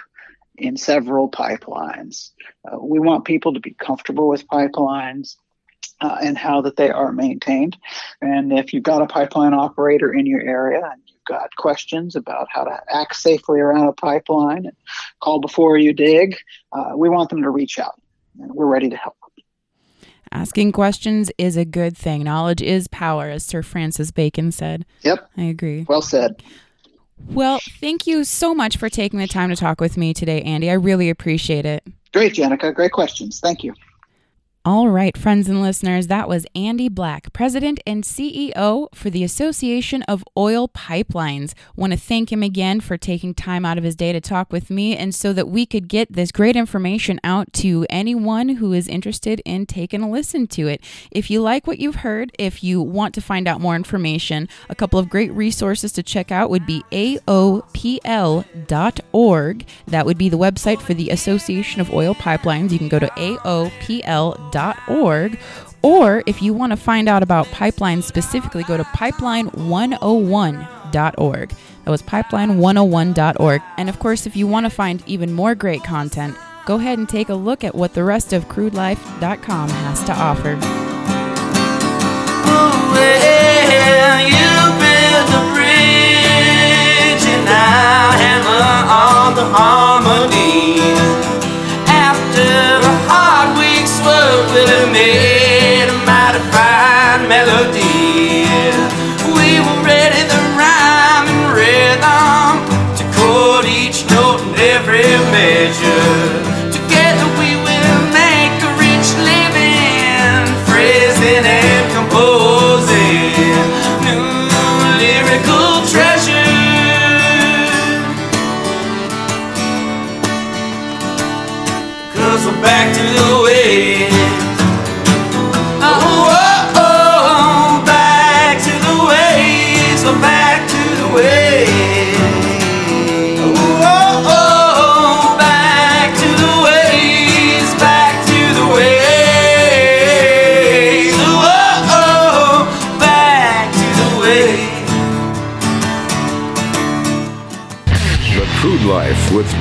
in several pipelines. Uh, we want people to be comfortable with pipelines uh, and how that they are maintained. And if you've got a pipeline operator in your area and you've got questions about how to act safely around a pipeline and call before you dig, uh, we want them to reach out. And we're ready to help. Asking questions is a good thing. Knowledge is power, as Sir Francis Bacon said. Yep. I agree. Well said. Well, thank you so much for taking the time to talk with me today, Andy. I really appreciate it. Great, Jenica. Great questions. Thank you. All right, friends and listeners, that was Andy Black, President and CEO for the Association of Oil Pipelines. Want to thank him again for taking time out of his day to talk with me and so that we could get this great information out to anyone who is interested in taking a listen to it. If you like what you've heard, if you want to find out more information, a couple of great resources to check out would be aopl.org. That would be the website for the Association of Oil Pipelines. You can go to aopl.org pipeline101.org. Or if you want to find out about pipelines specifically, go to pipeline101.org. That was pipeline101.org. And of course, if you want to find even more great content, go ahead and take a look at what the rest of crudelife.com has to offer. Oh, well, you built a bridge and I hammer on the harmony. Have made a mighty fine melody. We were ready the rhyme and rhythm to chord each note and every measure. With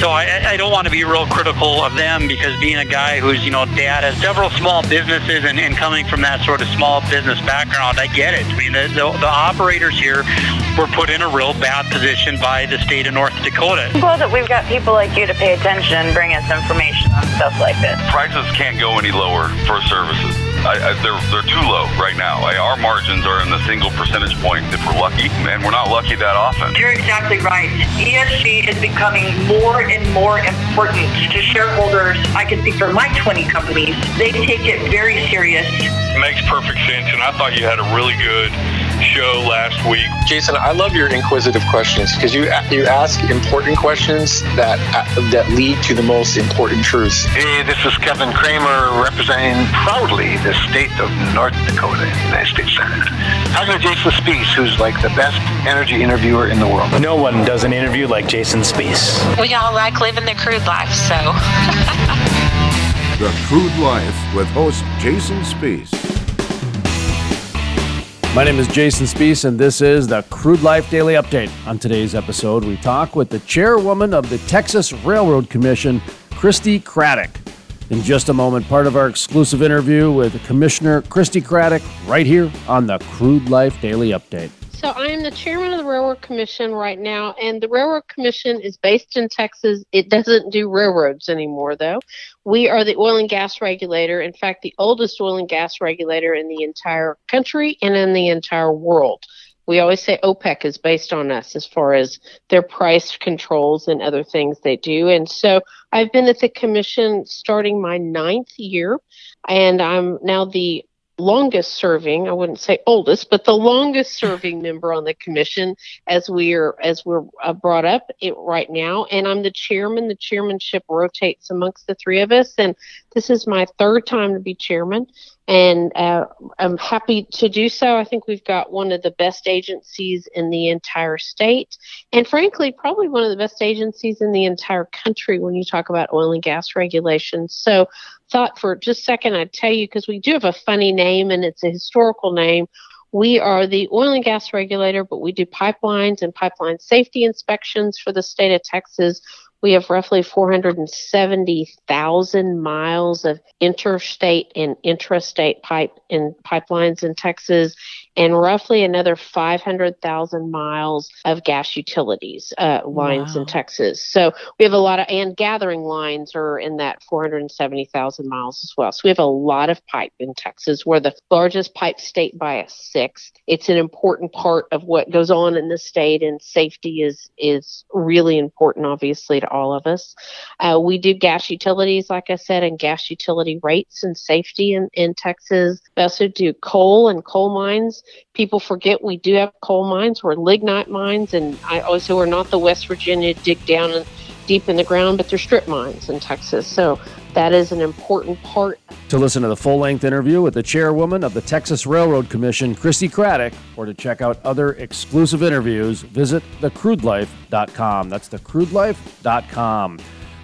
So I, I don't want to be real critical of them because being a guy who's, you know, dad has several small businesses and, and coming from that sort of small business background, I get it. I mean, the, the, the operators here were put in a real bad position by the state of North Dakota. I'm glad that we've got people like you to pay attention and bring us information on stuff like this. Prices can't go any lower for services. I, I, they're they're too low right now. I, our margins are in the single percentage point if we're lucky, and we're not lucky that often. You're exactly right. ESG is becoming more and more important to shareholders. I can speak for my 20 companies. They take it very serious. Makes perfect sense, and I thought you had a really good show last week. Jason, I love your inquisitive questions because you you ask important questions that that lead to the most important truths. Hey, this is Kevin Cramer representing proudly the state of North Dakota, in the United States Senate. Talking to Jason Spiess, who's like the best energy interviewer in the world. No one does an interview like Jason Spiess. We all like living the crude life, so. The Crude Life with host Jason Spiess. My name is Jason Spiess, and this is the Crude Life Daily Update. On today's episode, we talk with the chairwoman of the Texas Railroad Commission, Christi Craddick. In just a moment, part of our exclusive interview with Commissioner Christi Craddick right here on the Crude Life Daily Update. So I am the chairman of the Railroad Commission right now, and the Railroad Commission is based in Texas. It doesn't do railroads anymore, though. We are the oil and gas regulator. In fact, the oldest oil and gas regulator in the entire country and in the entire world. We always say OPEC is based on us as far as their price controls and other things they do. And so I've been at the commission starting my ninth year, and I'm now the longest serving i wouldn't say oldest but the longest serving member on the commission as we're as we're uh, brought up it right now. And i'm the chairman. The chairmanship rotates amongst the three of us. And this is my third time to be chairman and uh, i'm happy to do so i think we've got one of the best agencies in the entire state and frankly probably one of the best agencies in the entire country when you talk about oil and gas regulations so thought for just a second I'd tell you because we do have a funny name and it's a historical name. We are the oil and gas regulator, but we do pipelines and pipeline safety inspections for the state of Texas. We have roughly 470,000 miles of interstate and intrastate pipe and pipelines in Texas, and roughly another 500,000 miles of gas utilities uh, lines wow. in Texas. So we have a lot of, and gathering lines are in that 470,000 miles as well. So we have a lot of pipe in Texas. We're the largest pipe state by a sixth. It's an important part of what goes on in the state, and safety is is really important, obviously, to all of us. Uh, we do gas utilities, like I said, and gas utility rates and safety in, in Texas. We also do coal and coal mines people forget we do have coal mines. We're lignite mines, and I also we're not the West Virginia dig down and deep in the ground, but they're strip mines in Texas. So that is an important part. To listen to the full length interview with the chairwoman of the Texas Railroad Commission, Christi Craddick, or to check out other exclusive interviews, visit thecrudelife.com. That's thecrudelife.com.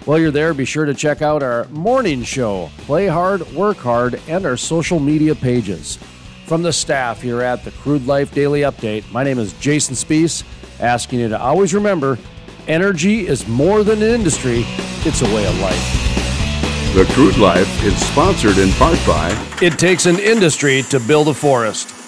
While you're there, be sure to check out our morning show, Play Hard, Work Hard, and our social media pages. From the staff here at the Crude Life Daily Update, my name is Jason Spiess, asking you to always remember energy is more than an industry, it's a way of life. The Crude Life is sponsored in part by It takes an industry to build a forest.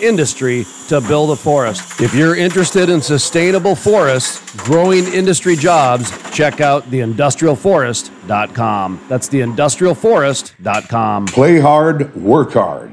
industry to build a forest. If you're interested in sustainable forests, growing industry jobs, check out theindustrialforest.com. That's theindustrialforest.com. Play hard, work hard.